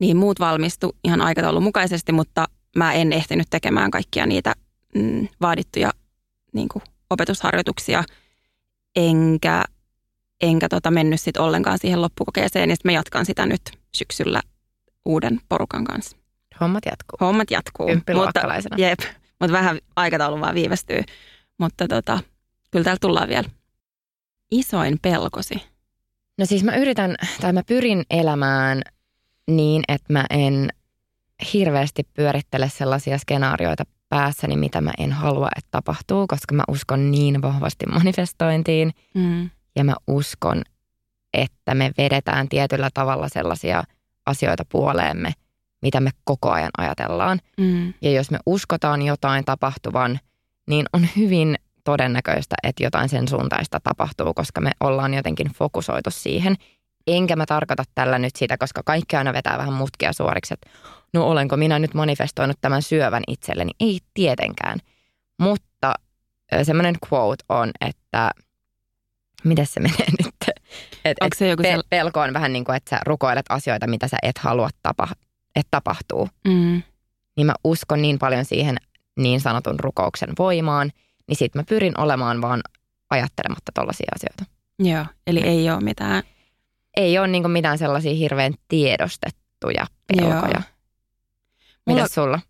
niin muut valmistu ihan aikataulun mukaisesti, mutta mä en ehtinyt tekemään kaikkia niitä mm, vaadittuja niin kuin opetusharjoituksia, enkä, enkä tota mennyt sit ollenkaan siihen loppukokeeseen, ja sitten mä jatkan sitä nyt syksyllä uuden porukan kanssa. Hommat jatkuu. Hommat jatkuu. Mutta, jep, mutta vähän aikataulu vaan viivästyy. Mutta tota, kyllä täällä tullaan vielä. Isoin pelkosi. No siis mä yritän, tai mä pyrin elämään niin, että mä en hirveästi pyörittele sellaisia skenaarioita päässäni, mitä mä en halua, että tapahtuu, koska mä uskon niin vahvasti manifestointiin Mm. ja mä uskon, että me vedetään tietyllä tavalla sellaisia asioita puoleemme, mitä me koko ajan ajatellaan. Mm. Ja jos me uskotaan jotain tapahtuvan, niin on hyvin todennäköistä, että jotain sen suuntaista tapahtuu, koska me ollaan jotenkin fokusoitu siihen. Enkä mä tarkoita tällä nyt sitä, koska kaikki aina vetää vähän mutkia suoriksi, että no olenko minä nyt manifestoinut tämän syövän itselleni? Ei tietenkään. Mutta semmoinen quote on, että miten se menee nyt? Et, Onko se joku pe- pelko on vähän niin kuin, että sä rukoilet asioita, mitä sä et halua, tapa- että tapahtuu Mm. niin mä uskon niin paljon siihen niin sanotun rukouksen voimaan, niin sit mä pyrin olemaan vaan ajattelematta tollaisia asioita. Joo, eli ei ole mitään. Ei ole niin mitään sellaisia hirveän tiedostettuja pelkoja. Joo. Mitä Mulla- sulla?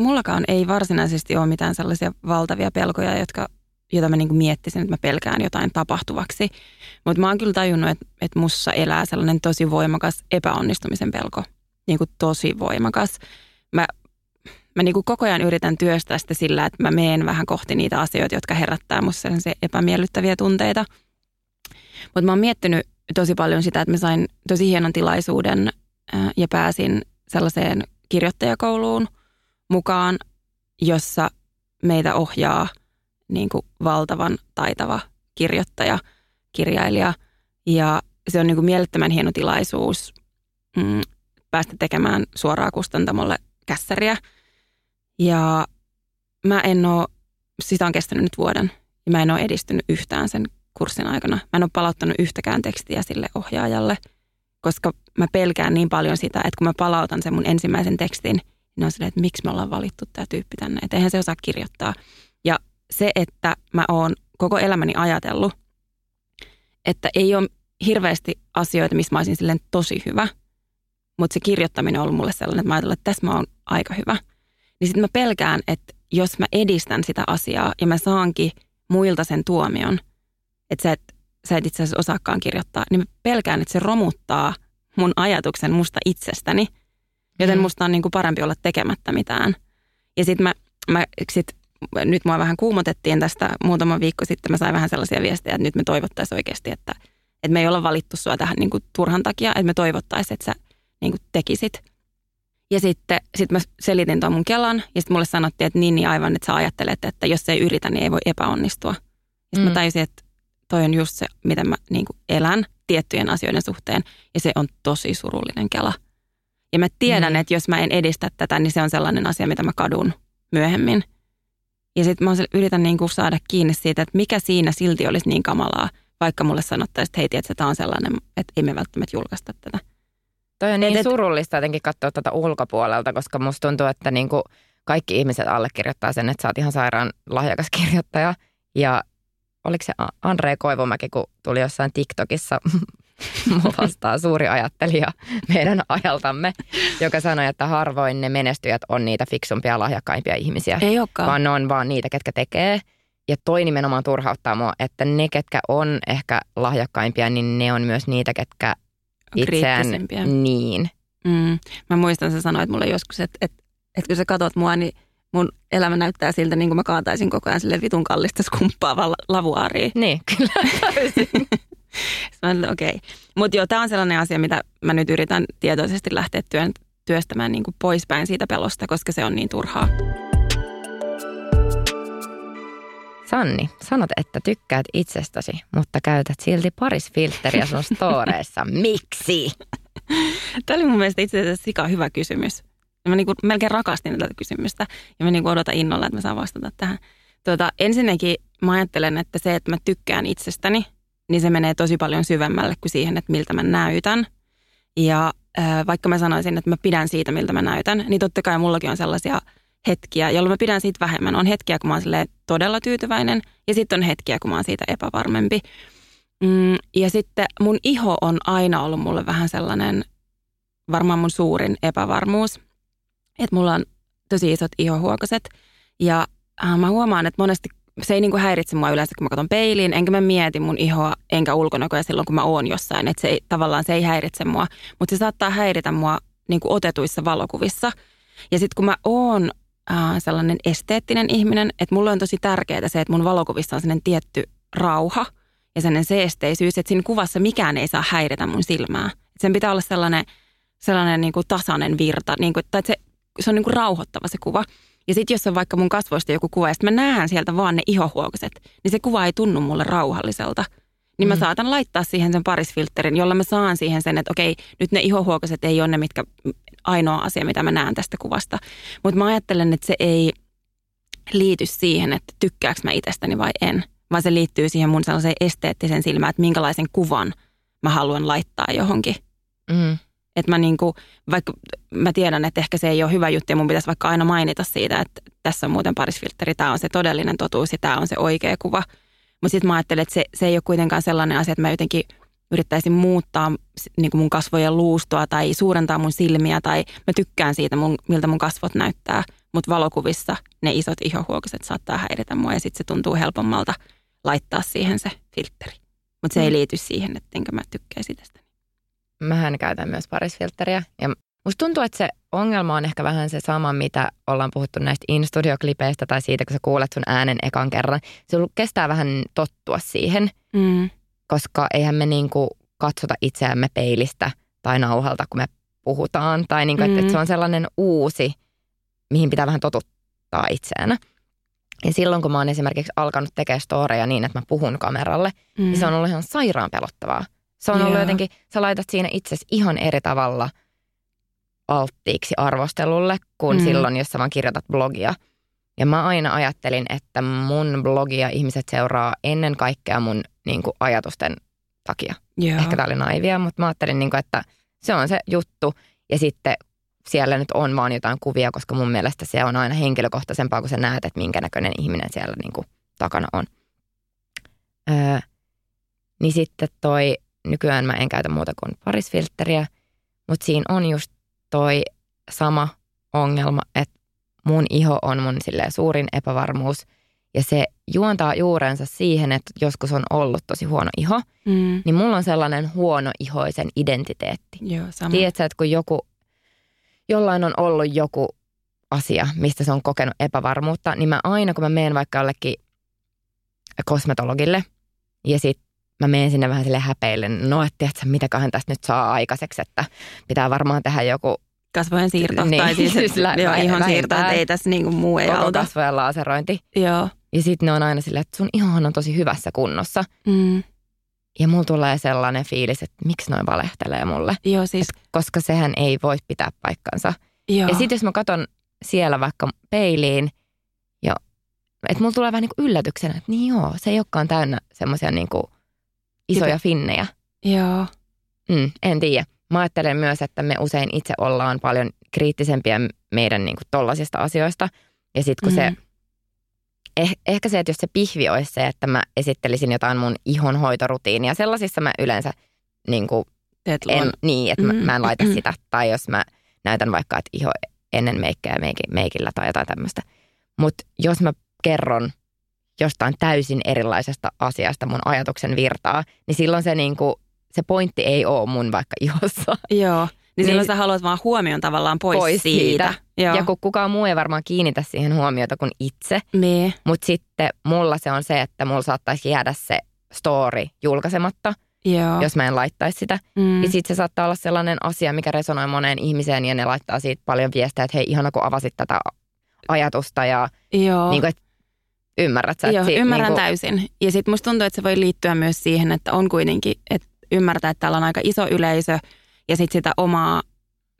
Mullakaan ei varsinaisesti ole mitään sellaisia valtavia pelkoja, jotka, joita mä niinku miettisin, että mä pelkään jotain tapahtuvaksi. Mutta mä oon kyllä tajunnut, että, että mussa elää sellainen tosi voimakas epäonnistumisen pelko. Niinku tosi voimakas. Mä, mä niinku koko ajan yritän työstää sitä sillä, että mä meen vähän kohti niitä asioita, jotka herättää musta sellaisia epämiellyttäviä tunteita. Mutta mä oon miettinyt tosi paljon sitä, että mä sain tosi hienon tilaisuuden ää, ja pääsin sellaiseen kirjoittajakouluun mukaan, jossa meitä ohjaa niin kuin valtavan taitava kirjoittaja, kirjailija. Ja se on niin kuin mielettömän hieno tilaisuus mm, päästä tekemään suoraa kustantamolle kässäriä. Ja mä en oo, sitä on kestänyt nyt vuoden, ja mä en ole edistynyt yhtään sen kurssin aikana. Mä en ole palauttanut yhtäkään tekstiä sille ohjaajalle, koska mä pelkään niin paljon sitä, että kun mä palautan sen mun ensimmäisen tekstin, niin on silleen, että miksi me ollaan valittu tämä tyyppi tänne, että eihän se osaa kirjoittaa. Ja se, että mä oon koko elämäni ajatellut, että ei ole hirveästi asioita, missä mä olisin silleen tosi hyvä, mutta se kirjoittaminen on ollut mulle sellainen, että mä ajattelen, että tässä mä oon aika hyvä. Niin sitten mä pelkään, että jos mä edistän sitä asiaa ja mä saankin muilta sen tuomion, että sä et, sä et itse asiassa osaakaan kirjoittaa, niin mä pelkään, että se romuttaa mun ajatuksen musta itsestäni. Joten Mm. musta on niin kuin parempi olla tekemättä mitään. Ja sitten mä, mä sit, nyt mua vähän kuumotettiin tästä muutama viikko sitten. Mä sain vähän sellaisia viestejä, että nyt me toivottaisiin oikeasti, että, että me ei olla valittu sua tähän niin kuin turhan takia, että me toivottaisiin, että sä niin kuin tekisit. Ja sitten sit mä selitin tuon mun Kelan ja sitten mulle sanottiin, että niin, niin aivan, että sä ajattelet, että jos ei yritä, niin ei voi epäonnistua. Ja Mm. mä tajusin, että toi on just se, miten mä niin kuin elän tiettyjen asioiden suhteen ja se on tosi surullinen Kela. Ja mä tiedän, Mm. että jos mä en edistä tätä, niin se on sellainen asia, mitä mä kadun myöhemmin. Ja sitten mä yritän niin kuin saada kiinni siitä, että mikä siinä silti olisi niin kamalaa, vaikka mulle sanottaisiin, että hei, tiedätkö, tämä on sellainen, että ei me välttämättä julkaista tätä. Toi on niin Et- surullista jotenkin katsoa tätä ulkopuolelta, koska musta tuntuu, että niinku kaikki ihmiset allekirjoittaa sen, että sä oot ihan sairaan lahjakas kirjoittaja. Ja oliko se A- Andre Koivumäki, kun tuli jossain TikTokissa mua vastaan suuri ajattelija meidän ajaltamme, joka sanoi, että harvoin ne menestyjät on niitä fiksumpia, lahjakkaimpia ihmisiä, Ei olekaan. vaan ne on vaan niitä, ketkä tekee. Ja toi nimenomaan turhauttaa mua, että ne, ketkä on ehkä lahjakkaimpia, niin ne on myös niitä, ketkä itseään niin. Mm. Mä muistan, sä sanoit mulle joskus, että, että, että kun sä katot mua, niin mun elämä näyttää siltä, niin kuin mä kaataisin koko ajan sille vitun kallista skumppaavaa la- lavuaaria. Niin, kyllä täysin. Okei. Mutta joo, tämä on sellainen asia, mitä mä nyt yritän tietoisesti lähteä työn, työstämään niin kuin poispäin siitä pelosta, koska se on niin turhaa. Sanni, sanot, että tykkäät itsestäsi, mutta käytät silti parisfiltteriä sun storeissa. Miksi? Tämä oli mun mielestä itse asiassa sika hyvä kysymys. Mä niinku melkein rakastin tätä kysymystä ja mä niinku odotan innolla, että mä saan vastata tähän. Tuota, ensinnäkin mä ajattelen, että se, että mä tykkään itsestäni, niin se menee tosi paljon syvemmälle kuin siihen, että miltä mä näytän. Ja vaikka mä sanoisin, että mä pidän siitä, miltä mä näytän, niin totta kai mullakin on sellaisia hetkiä, jolloin mä pidän siitä vähemmän. On hetkiä, kun mä oon todella tyytyväinen ja sitten on hetkiä, kun mä oon siitä epävarmempi. Mm, ja sitten mun iho on aina ollut mulle vähän sellainen, varmaan mun suurin epävarmuus. Että mulla on tosi isot ihohuokoset ja äh, mä huomaan, että monesti se ei niinku häiritse mua yleensä, kun mä katson peiliin, enkä mä mieti mun ihoa enkä ulkonäköä silloin, kun mä oon jossain. Että se ei, tavallaan se ei häiritse mua, mutta se saattaa häiritä mua niinku otetuissa valokuvissa. Ja sitten kun mä oon äh, sellainen esteettinen ihminen, että mulle on tosi tärkeää se, että mun valokuvissa on sellainen tietty rauha ja sellainen seesteisyys, että siinä kuvassa mikään ei saa häiritä mun silmää. Et sen pitää olla sellainen, sellainen niinku tasainen virta, niinku, tai se, se on niinku rauhoittava se kuva. Ja sitten jos on vaikka mun kasvoista joku kuva ja mä näen sieltä vaan ne ihohuokoset, niin se kuva ei tunnu mulle rauhalliselta. Niin mä mm. saatan laittaa siihen sen parisfilterin, jolla mä saan siihen sen, että okei, nyt ne ihohuokoset ei ole ne, mitkä ainoa asia, mitä mä näen tästä kuvasta. Mutta mä ajattelen, että se ei liity siihen, että tykkääkö mä itsestäni vai en. Vaan se liittyy siihen mun sellaiseen esteettisen silmään, että minkälaisen kuvan mä haluan laittaa johonkin. Mm. Että mä niinku, vaikka mä tiedän, että ehkä se ei ole hyvä juttu ja mun pitäisi vaikka aina mainita siitä, että tässä on muuten parisfiltteri, tämä on se todellinen totuus ja tämä on se oikea kuva. Mutta sitten mä ajattelen, että se, se ei ole kuitenkaan sellainen asia, että mä jotenkin yrittäisin muuttaa niin mun kasvojen luustoa tai suurentaa mun silmiä tai mä tykkään siitä, mun, miltä mun kasvot näyttää. Mutta valokuvissa ne isot ihohuokoset saattaa häiritä mua ja sitten se tuntuu helpommalta laittaa siihen se filtteri. Mutta se mm. ei liity siihen, että enkä mä tykkäisi tästä mähän käytän myös parisfiltteriä. Ja musta tuntuu, että se ongelma on ehkä vähän se sama, mitä ollaan puhuttu näistä in-studio-klipeistä tai siitä, kun sä kuulet sun äänen ekan kerran. Se kestää vähän tottua siihen, mm. koska eihän me niinku katsota itseämme peilistä tai nauhalta, kun me puhutaan. Tai niinku, mm. että, että se on sellainen uusi, mihin pitää vähän totuttaa itseänä. Ja silloin, kun mä oon esimerkiksi alkanut tekemään storeja niin, että mä puhun kameralle, mm. niin se on ollut ihan sairaan pelottavaa. Se on ollut Joo. jotenkin, sä laitat siinä itsesi ihan eri tavalla alttiiksi arvostelulle kuin mm. silloin, jos sä vaan kirjoitat blogia. Ja mä aina ajattelin, että mun blogia ihmiset seuraa ennen kaikkea mun niin kuin, ajatusten takia. Joo. Ehkä tää oli naivia, mutta mä ajattelin, niin kuin, että se on se juttu. Ja sitten siellä nyt on vaan jotain kuvia, koska mun mielestä se on aina henkilökohtaisempaa, kun sä näet, että minkä näköinen ihminen siellä niin kuin, takana on. Öö, niin sitten toi nykyään mä en käytä muuta kuin parisfiltteriä, mutta siinä on just toi sama ongelma, että mun iho on mun suurin epävarmuus ja se juontaa juurensa siihen, että joskus on ollut tosi huono iho, mm. niin mulla on sellainen huono ihoisen identiteetti. Joo, sama. Tiedätkö, että kun joku, jollain on ollut joku asia, mistä se on kokenut epävarmuutta, niin mä aina kun mä menen vaikka jollekin kosmetologille ja sitten mä menen sinne vähän sille häpeille, no että tiedätkö, mitäköhän tästä nyt saa aikaiseksi, että pitää varmaan tehdä joku kasvojen siirto niin, tai siis, siis lä- joo, ihon siirto, että ei tässä niinku muu ei auta. kasvojen laaserointi. Joo. Ja sitten ne on aina silleen, että sun ihohan on tosi hyvässä kunnossa. Mm. Ja mulla tulee sellainen fiilis, että miksi noin valehtelee mulle. Joo, siis. Et koska sehän ei voi pitää paikkansa. Joo. Ja sitten jos mä katson siellä vaikka peiliin, ja että mulla tulee vähän niin yllätyksenä, että niin joo, se ei olekaan täynnä semmoisia niin kuin isoja finnejä. Joo. Mm, en tiedä. Mä ajattelen myös, että me usein itse ollaan paljon kriittisempiä meidän niin tollasista asioista. Ja sitten kun mm. se, eh, ehkä se, että jos se pihvi olisi se, että mä esittelisin jotain mun ihonhoitorutiinia, sellaisissa mä yleensä niin kuin, en, niin, että mm. mä, mä en laita mm. sitä. Tai jos mä näytän vaikka, että iho ennen meikkää meikillä tai jotain tämmöistä. Mutta jos mä kerron jostain täysin erilaisesta asiasta mun ajatuksen virtaa, niin silloin se, niin kuin, se pointti ei ole mun vaikka ihossa. Joo. Niin, niin silloin sä haluat vaan huomion tavallaan pois, pois siitä. siitä. Joo. Ja kun kukaan muu ei varmaan kiinnitä siihen huomiota kuin itse. Niin. Mutta sitten mulla se on se, että mulla saattaisi jäädä se story julkaisematta, Joo. jos mä en laittaisi sitä. Mm. Ja sitten se saattaa olla sellainen asia, mikä resonoi moneen ihmiseen ja ne laittaa siitä paljon viestejä, että hei ihana kun avasit tätä ajatusta ja Joo. Niin kuin, että Ymmärrät sä? Joo, ymmärrän niin kuin... täysin. Ja sitten musta tuntuu, että se voi liittyä myös siihen, että on kuitenkin, että ymmärtää, että täällä on aika iso yleisö ja sitten sitä omaa,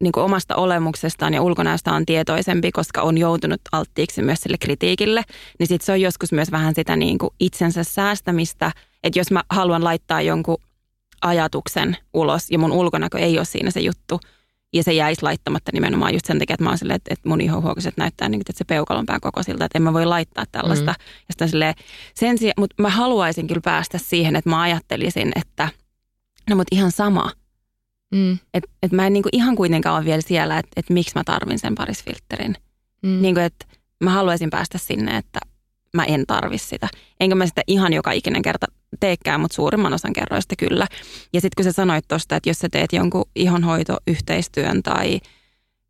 niin kuin omasta olemuksestaan ja ulkonäöstä on tietoisempi, koska on joutunut alttiiksi myös sille kritiikille. Niin sitten se on joskus myös vähän sitä niin kuin itsensä säästämistä, että jos mä haluan laittaa jonkun ajatuksen ulos ja mun ulkonäkö ei ole siinä se juttu, Ja se jäisi laittamatta nimenomaan just sen takia, että mä oon silleen, että, että mun ihohuokaset näyttää niin että se peukalon pää kokoisilta, että en mä voi laittaa tällaista. Mm. Ja silleen, sen sijaan, mutta mä haluaisin kyllä päästä siihen, että mä ajattelisin, että no mutta ihan sama. Mm. Että et mä en niin kuin ihan kuitenkaan ole vielä siellä, että, että miksi mä tarvin sen parisfilterin. Mm. Niin kuin, että mä haluaisin päästä sinne, että mä en tarvi sitä. Enkä mä sitä ihan joka ikinen kerta teekään, mutta suurimman osan kerroista kyllä. Ja sitten kun sä sanoit tuosta, että jos sä teet jonkun ihonhoitoyhteistyön tai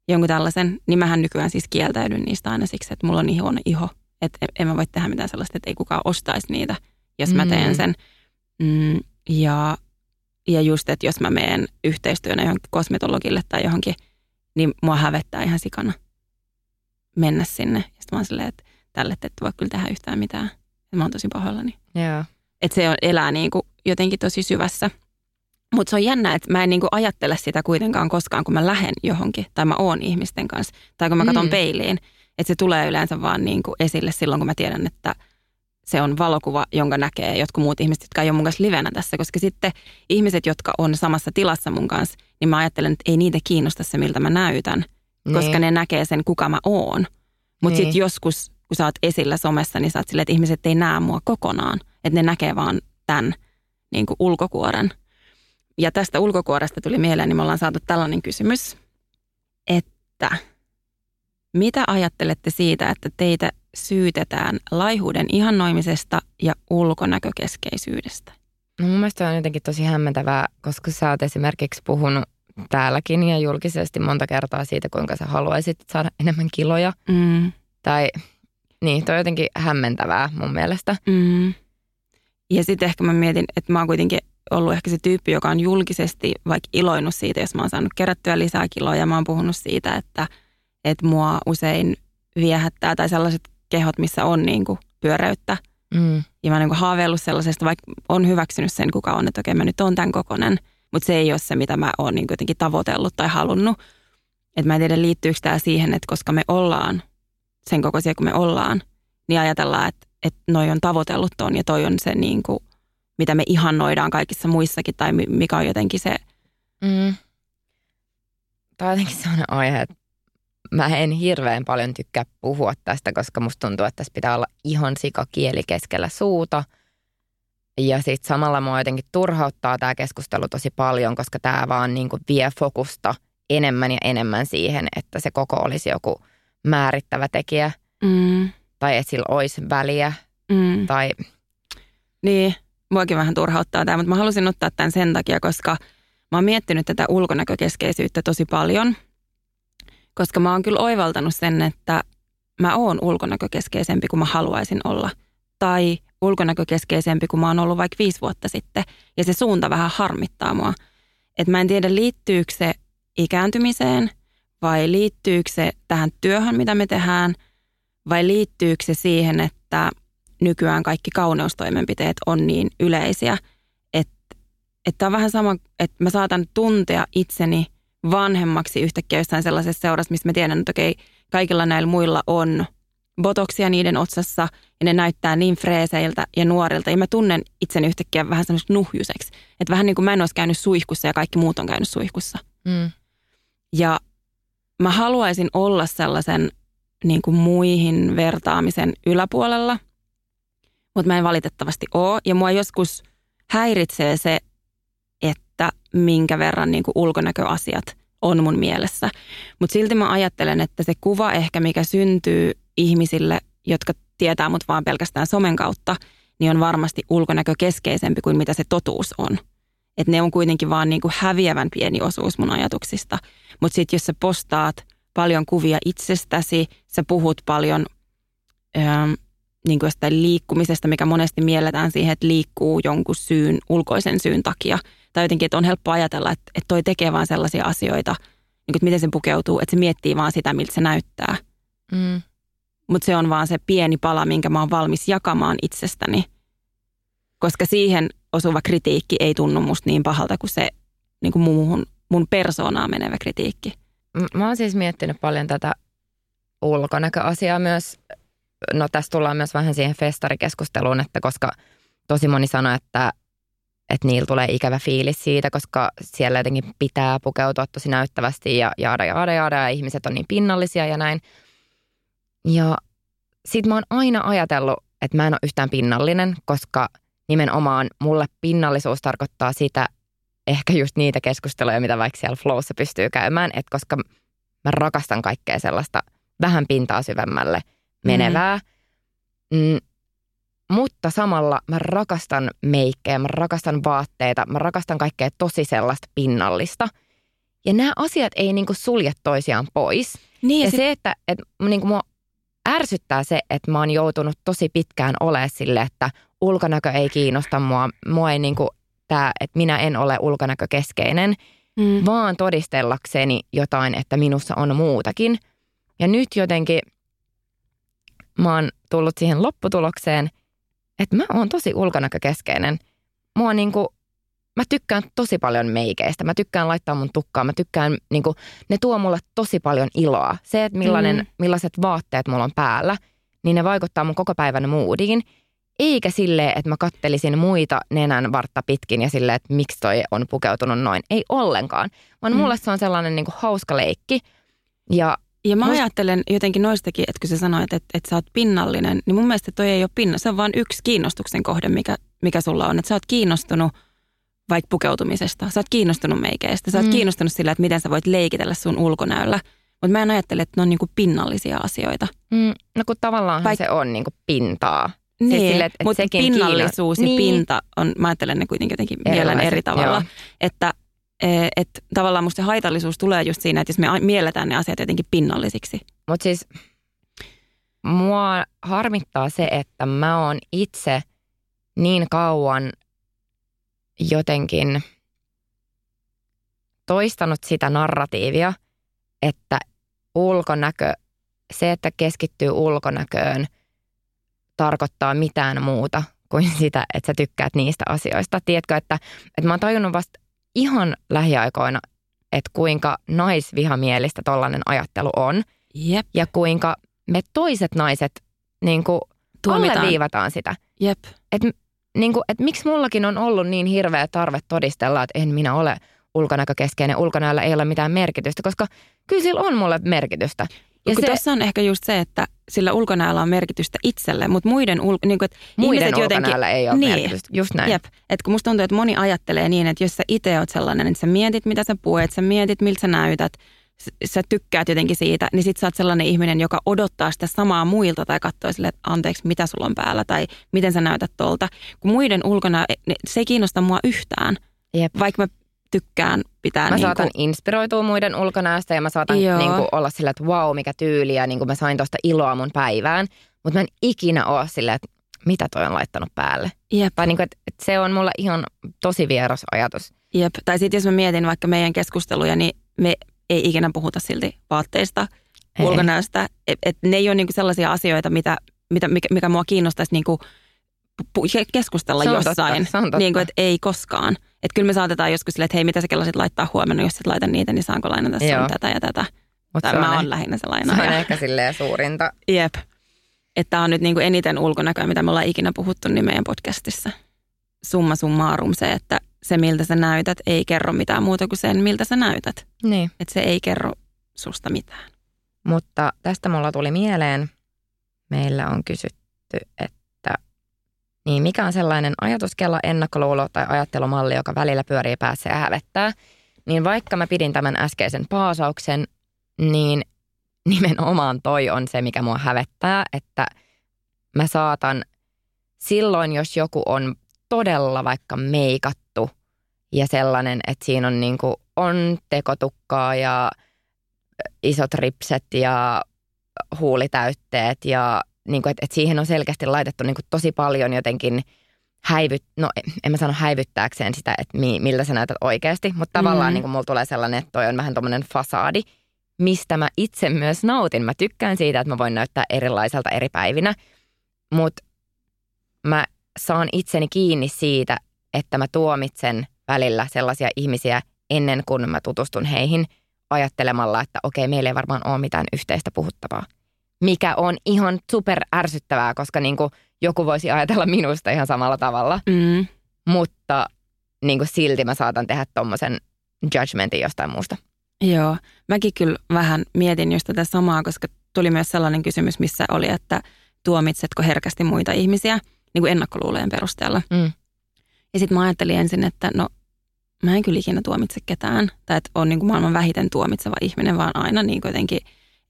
jonkun tällaisen, niin mähän nykyään siis kieltäydyn niistä aina siksi, että mulla on niin huono iho. Että en mä voi tehdä mitään sellaista, että ei kukaan ostaisi niitä, jos mä teen Mm. sen. Mm, ja, ja just, että jos mä menen yhteistyönä johonkin kosmetologille tai johonkin, niin mua hävettää ihan sikana mennä sinne. Ja sitten mä oon silleen, että tälle te ette voi kyllä tehdä yhtään mitään. Ja mä oon tosi pahoillani. Joo. Että se on, elää niin kuin jotenkin tosi syvässä. Mutta se on jännä, että mä en niin kuin ajattele sitä kuitenkaan koskaan, kun mä lähden johonkin tai mä oon ihmisten kanssa. Tai kun mä katson Mm. peiliin. Että se tulee yleensä vaan niin kuin esille silloin, kun mä tiedän, että se on valokuva, jonka näkee jotkut muut ihmiset, jotka ei ole mun kanssa livenä tässä. Koska sitten ihmiset, jotka on samassa tilassa mun kanssa, niin mä ajattelen, että ei niitä kiinnosta se, miltä mä näytän. Koska Niin. ne näkee sen, kuka mä oon. Mutta Niin. sitten joskus, kun sä oot esillä somessa, niin sä oot silleen, että ihmiset ei näe mua kokonaan. Että ne näkee vaan tämän niin kuin ulkokuoren. Ja tästä ulkokuoresta tuli mieleen, niin me ollaan saatu tällainen kysymys, että mitä ajattelette siitä, että teitä syytetään laihuuden ihannoimisesta ja ulkonäkökeskeisyydestä? No mun mielestä on jotenkin tosi hämmentävää, koska sä oot esimerkiksi puhunut täälläkin ja julkisesti monta kertaa siitä, kuinka sä haluaisit saada enemmän kiloja. Mm. Tai niin, toi on jotenkin hämmentävää mun mielestä. Mm. Ja sitten ehkä mä mietin, että mä oon kuitenkin ollut ehkä se tyyppi, joka on julkisesti vaikka iloinut siitä, jos mä oon saanut kerättyä lisää kiloja. Mä oon puhunut siitä, että, että mua usein viehättää tai sellaiset kehot, missä on niin kuin pyöreyttä. Mm. Ja mä oon niin haaveillut sellaisesta, vaikka on hyväksynyt sen, kuka on, että okei mä nyt oon tämän kokonen. Mutta se ei ole se, mitä mä oon niin jotenkin tavoitellut tai halunnut. Että mä en tiedä, liittyykö tämä siihen, että koska me ollaan sen kokoisia kuin me ollaan, niin ajatellaan, että, että noi on tavoitellut ton ja toi on se niin kuin, mitä me ihannoidaan kaikissa muissakin tai mi- mikä on jotenkin se, Mm. Tämä on jotenkin sellainen aihe, että mä en hirveän paljon tykkää puhua tästä, koska musta tuntuu, että tässä pitää olla ihon sika kieli keskellä suuta. Ja sitten samalla mua jotenkin turhauttaa tämä keskustelu tosi paljon, koska tämä vaan niin kuin vie fokusta enemmän ja enemmän siihen, että se koko olisi joku määrittävä tekijä mm, tai että sillä olisi väliä mm, tai niin, muakin vähän turhauttaa tämä, mutta mä halusin ottaa tämän sen takia, koska mä oon miettinyt tätä ulkonäkökeskeisyyttä tosi paljon, koska mä oon kyllä oivaltanut sen, että mä oon ulkonäkökeskeisempi kuin mä haluaisin olla. Tai ulkonäkökeskeisempi kuin mä oon ollut vaikka viisi vuotta sitten. Ja se suunta vähän harmittaa mua. Et mä en tiedä, liittyykö se ikääntymiseen vai liittyykö se tähän työhön, mitä me tehdään, vai liittyykö se siihen, että nykyään kaikki kauneustoimenpiteet on niin yleisiä, että, että on vähän sama, että mä saatan tuntea itseni vanhemmaksi yhtäkkiä jossain sellaisessa seurassa, missä mä tiedän, että okei, kaikilla näillä muilla on botoksia niiden otsassa ja ne näyttää niin freeseiltä ja nuorilta. Ja mä tunnen itseni yhtäkkiä vähän semmoista nuhjuseksi. Että vähän niin kuin mä en olisi käynyt suihkussa ja kaikki muut on käynyt suihkussa. mm, Ja mä haluaisin olla sellaisen niin kuin muihin vertaamisen yläpuolella, mutta mä en valitettavasti ole. Ja mua joskus häiritsee se, että minkä verran niin kuin ulkonäköasiat on mun mielessä. Mutta silti mä ajattelen, että se kuva ehkä, mikä syntyy ihmisille, jotka tietää mut vaan pelkästään somen kautta, niin on varmasti ulkonäkökeskeisempi kuin mitä se totuus on. Että ne on kuitenkin vaan niin kuin häviävän pieni osuus mun ajatuksista. Mutta sitten jos sä postaat paljon kuvia itsestäsi, sä puhut paljon ähm, niin kuin jostain liikkumisesta, mikä monesti mielletään siihen, että liikkuu jonkun syyn, ulkoisen syyn takia. Tai jotenkin, että on helppo ajatella, että, että toi tekee vaan sellaisia asioita, niin kuin, että miten se pukeutuu, että se miettii vaan sitä, miltä se näyttää. mm, Mutta se on vaan se pieni pala, minkä mä oon valmis jakamaan itsestäni. Koska siihen osuva kritiikki ei tunnu musta niin pahalta kuin se niin kuin muuhun, mun persoonaan menevä kritiikki. Mä oon siis miettinyt paljon tätä ulkonäköasiaa myös. No tässä tullaan myös vähän siihen festarikeskusteluun, että koska tosi moni sanoo, että, että niillä tulee ikävä fiilis siitä, koska siellä jotenkin pitää pukeutua tosi näyttävästi ja jaada, jaada, jaada ja ihmiset on niin pinnallisia ja näin. Ja sit mä oon aina ajatellut, että mä en ole yhtään pinnallinen, koska nimenomaan mulle pinnallisuus tarkoittaa sitä, ehkä just niitä keskusteluja, mitä vaikka siellä flowssa pystyy käymään, että koska mä rakastan kaikkea sellaista vähän pintaa syvemmälle menevää, mm. Mm, mutta samalla mä rakastan meikkejä, mä rakastan vaatteita, mä rakastan kaikkea tosi sellaista pinnallista. Ja nämä asiat ei niinku sulje toisiaan pois. Niin, ja ja sit- se, että, että niinku mua ärsyttää se, että mä oon joutunut tosi pitkään olemaan sille, että ulkonäkö ei kiinnosta mua. Mua ei niinku tää, että minä en ole ulkonäkökeskeinen, Mm. vaan todistellakseni jotain, että minussa on muutakin. Ja nyt jotenkin mä oon tullut siihen lopputulokseen, että mä oon tosi ulkonäkökeskeinen. Mua niinku, mä tykkään tosi paljon meikeistä. Mä tykkään laittaa mun tukkaa. Mä tykkään, niinku, ne tuo mulle tosi paljon iloa. Se, että millainen, mm. millaiset vaatteet mulla on päällä, niin ne vaikuttaa mun koko päivän moodiin. Eikä silleen, että mä kattelisin muita nenän vartta pitkin ja silleen, että miksi toi on pukeutunut noin. Ei ollenkaan. Vaan Mm. mulle se on sellainen niinku hauska leikki. Ja Ja mä Must- ajattelen jotenkin noistakin, että kun sä sanoit, että, että sä oot pinnallinen, niin mun mielestä toi ei ole pinna. Se on vain yksi kiinnostuksen kohde, mikä, mikä sulla on. Että sä oot kiinnostunut vaikka pukeutumisesta. Sä oot kiinnostunut meikeistä. Sä oot Mm. kiinnostunut sillä, että miten sä voit leikitellä sun ulkonäöllä. Mutta mä en ajattele, että ne on niinku pinnallisia asioita. Mm, no kun tavallaan Vaik- se on niinku pintaa. Niin, Siis sille, että- mutta sekin pinnallisuus ja kiinno- niin. pinta on, mä ajattelen ne kuitenkin jotenkin mielen eri tavalla. joo. Että eh, et, tavallaan musta se haitallisuus tulee just siinä, että jos me mielletään ne asiat jotenkin pinnallisiksi. Mutta siis mua harmittaa se, että mä oon itse niin kauan jotenkin toistanut sitä narratiivia, että ulkonäkö, se, että keskittyy ulkonäköön, tarkoittaa mitään muuta kuin sitä, että sä tykkäät niistä asioista. Tiedätkö, että, että mä oon tajunnut vasta ihan lähiaikoina, että kuinka naisvihamielistä tollainen ajattelu on Jep, ja kuinka me toiset naiset niin kuin alleviivataan sitä. jep. Että niin kuin, et miksi mullakin on ollut niin hirveä tarve todistella, että en minä ole ulkonäkökeskeinen, ulkonäöllä ei ole mitään merkitystä, koska kyllä sillä on mulle merkitystä. Ja se... tuossa on ehkä just se, että sillä ulkonäöllä on merkitystä itselle, mutta muiden, ul... niin kuin, että muiden ulkonäöllä ei ole niin. merkitystä. Just näin. Jep. Että kun musta tuntuu, että moni ajattelee niin, että jos sä itse oot sellainen, että sä mietit, mitä sä puet, sä mietit, miltä sä näytät, sä tykkäät jotenkin siitä, niin sit sä oot sellainen ihminen, joka odottaa sitä samaa muilta tai katsoo sille, että anteeksi, mitä sulla on päällä tai miten sä näytät tolta. Kun muiden ulkona, se ei kiinnosta mua yhtään, Jep. vaikka mä tykkään pitää Mä niin saatan kuin, inspiroitua muiden ulkonäöstä ja mä saatan Joo. niin kuin, olla sillä, että wow, mikä tyyli ja niin kuin mä sain tuosta iloa mun päivään. Mutta mä en ikinä ole silleen, että mitä toi on laittanut päälle. jep, Tai niin kuin, että, että se on mulle ihan tosi vieras ajatus. jep. Tai sitten jos mä mietin vaikka meidän keskusteluja, niin me ei ikinä puhuta silti vaatteista, Ei. ulkonäöstä. Et, et ne ei ole niinku sellaisia asioita, mitä, mitä, mikä, mikä mua kiinnostaisi niinku keskustella Se jossain. totta, se on totta. Niinku, et ei koskaan. Että kyllä me saatetaan joskus silleen, että hei, mitä sä kellasit laittaa huomenna, jos et laita niitä, niin saanko lainata sun tätä ja tätä. Mutta mä oon lähinnä se se on lainaaja. ehkä silleen suurinta. Jep. Että on nyt niinku eniten ulkonäköä, mitä me ollaan ikinä puhuttu niin meidän podcastissa. Summa summarum se, että se miltä sä näytät ei kerro mitään muuta kuin sen, miltä sä näytät. Niin. Että se ei kerro susta mitään. Mutta tästä mulla tuli mieleen, meillä on kysytty, että niin mikä on sellainen ajatuskella, ennakkoluulo tai ajattelumalli, joka välillä pyörii päässä ja hävettää. Niin vaikka mä pidin tämän äskeisen paasauksen, niin nimenomaan toi on se, mikä mua hävettää, että mä saatan silloin, jos joku on todella vaikka meikattu ja sellainen, että siinä on, niinku, on tekotukkaa ja isot ripset ja huulitäytteet ja niin kuin, että, että siihen on selkeästi laitettu niin kuin tosi paljon jotenkin häivyt, no en mä sano häivyttääkseen sitä, että mi, miltä sä näytät oikeasti, mutta tavallaan Mm. niin kuin mulla tulee sellainen, että toi on vähän tommonen fasaadi, mistä mä itse myös nautin. Mä tykkään siitä, että mä voin näyttää erilaiselta eri päivinä, mutta mä saan itseni kiinni siitä, että mä tuomitsen välillä sellaisia ihmisiä ennen kuin mä tutustun heihin ajattelemalla, että okei, meillä ei varmaan ole mitään yhteistä puhuttavaa. Mikä on ihan super ärsyttävää, koska niin kuin joku voisi ajatella minusta ihan samalla tavalla. Mm. Mutta niin kuin silti mä saatan tehdä tommosen judgmentin jostain muusta. Joo, mäkin kyllä vähän mietin just tätä samaa, koska tuli myös sellainen kysymys, missä oli, että tuomitsetko herkästi muita ihmisiä niin kuin ennakkoluulojen perusteella. Mm. Ja sitten mä ajattelin ensin, että no mä en kyllä ikinä tuomitse ketään, tai että on niin kuin maailman vähiten tuomitseva ihminen, vaan aina niin kuin jotenkin,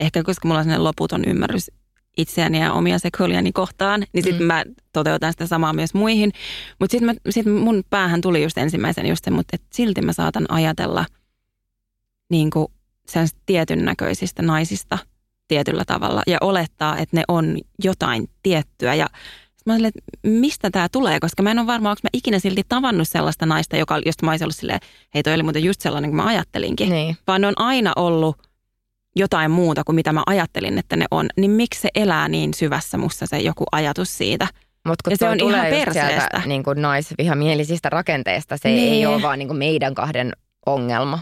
ehkä koska mulla on sellainen loputon ymmärrys itseäni ja omia sekoiliani kohtaan, niin sitten mm. mä toteutan sitä samaa myös muihin. Mutta sitten sit mun päähän tuli just ensimmäisen just se, mutta et silti mä saatan ajatella niin kuin sen tietyn näköisistä naisista tietyllä tavalla ja olettaa, että ne on jotain tiettyä. Ja mä olin, että mistä tämä tulee, koska mä en ole varma, onko mä ikinä silti tavannut sellaista naista, joka, josta mä olisin ollut silleen, hei toi oli muuten just sellainen kuin mä ajattelinkin. Niin. Vaan ne on aina ollut jotain muuta kuin mitä mä ajattelin, että ne on. Niin miksi se elää niin syvässä mussa se joku ajatus siitä? Mutta kun Ja se on tulee ihan perseestä. sieltä niin kuin naisvihamielisistä rakenteista, se Niin. ei ole vaan niin kuin meidän kahden ongelma.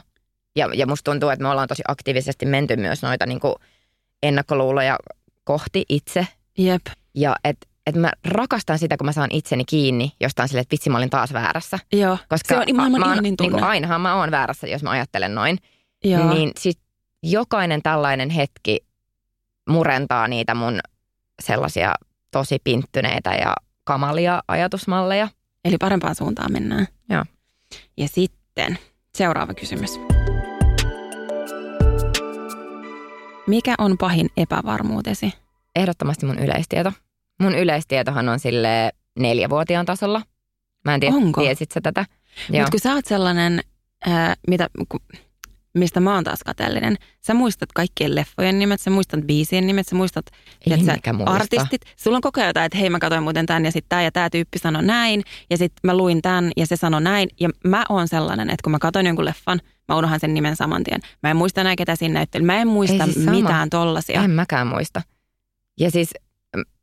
Ja, ja musta tuntuu, että me ollaan tosi aktiivisesti menty myös noita niin kuin ennakkoluuloja kohti itse. Jep. Ja että et mä rakastan sitä, kun mä saan itseni kiinni jostain silleen, että vitsi mä olin taas väärässä. Joo. Koska se on maailman mä oon, ihanin tunne. niin kuin ainahan mä oon väärässä, jos mä ajattelen noin. Joo. Niin sit jokainen tällainen hetki murentaa niitä mun sellaisia tosi pinttyneitä ja kamalia ajatusmalleja. Eli parempaan suuntaan mennään. Joo. Ja sitten seuraava kysymys. Mikä on pahin epävarmuutesi? Ehdottomasti mun yleistieto. Mun yleistietohan on sille neljävuotiaan tasolla. Mä en tiedä, Onko? tiesit sä tätä? Mutta kun sä oot sellainen, ää, mitä, ku, mistä mä oon taas kateellinen, sä muistat kaikkien leffojen nimet, sä muistat biisien nimet, sä muistat mikä muista. artistit. Sulla on koko ajan jotain, että hei mä katsoin muuten tämän ja sitten tämä ja tämä tyyppi sanoi näin ja sitten mä luin tämän ja se sanoi näin. Ja mä oon sellainen, että kun mä katson jonkun leffan, mä unohan sen nimen saman tien. Mä en muista enää ketä siinä näytteli. Mä en muista Ei siis sama. mitään tollasia. En mäkään muista. Ja siis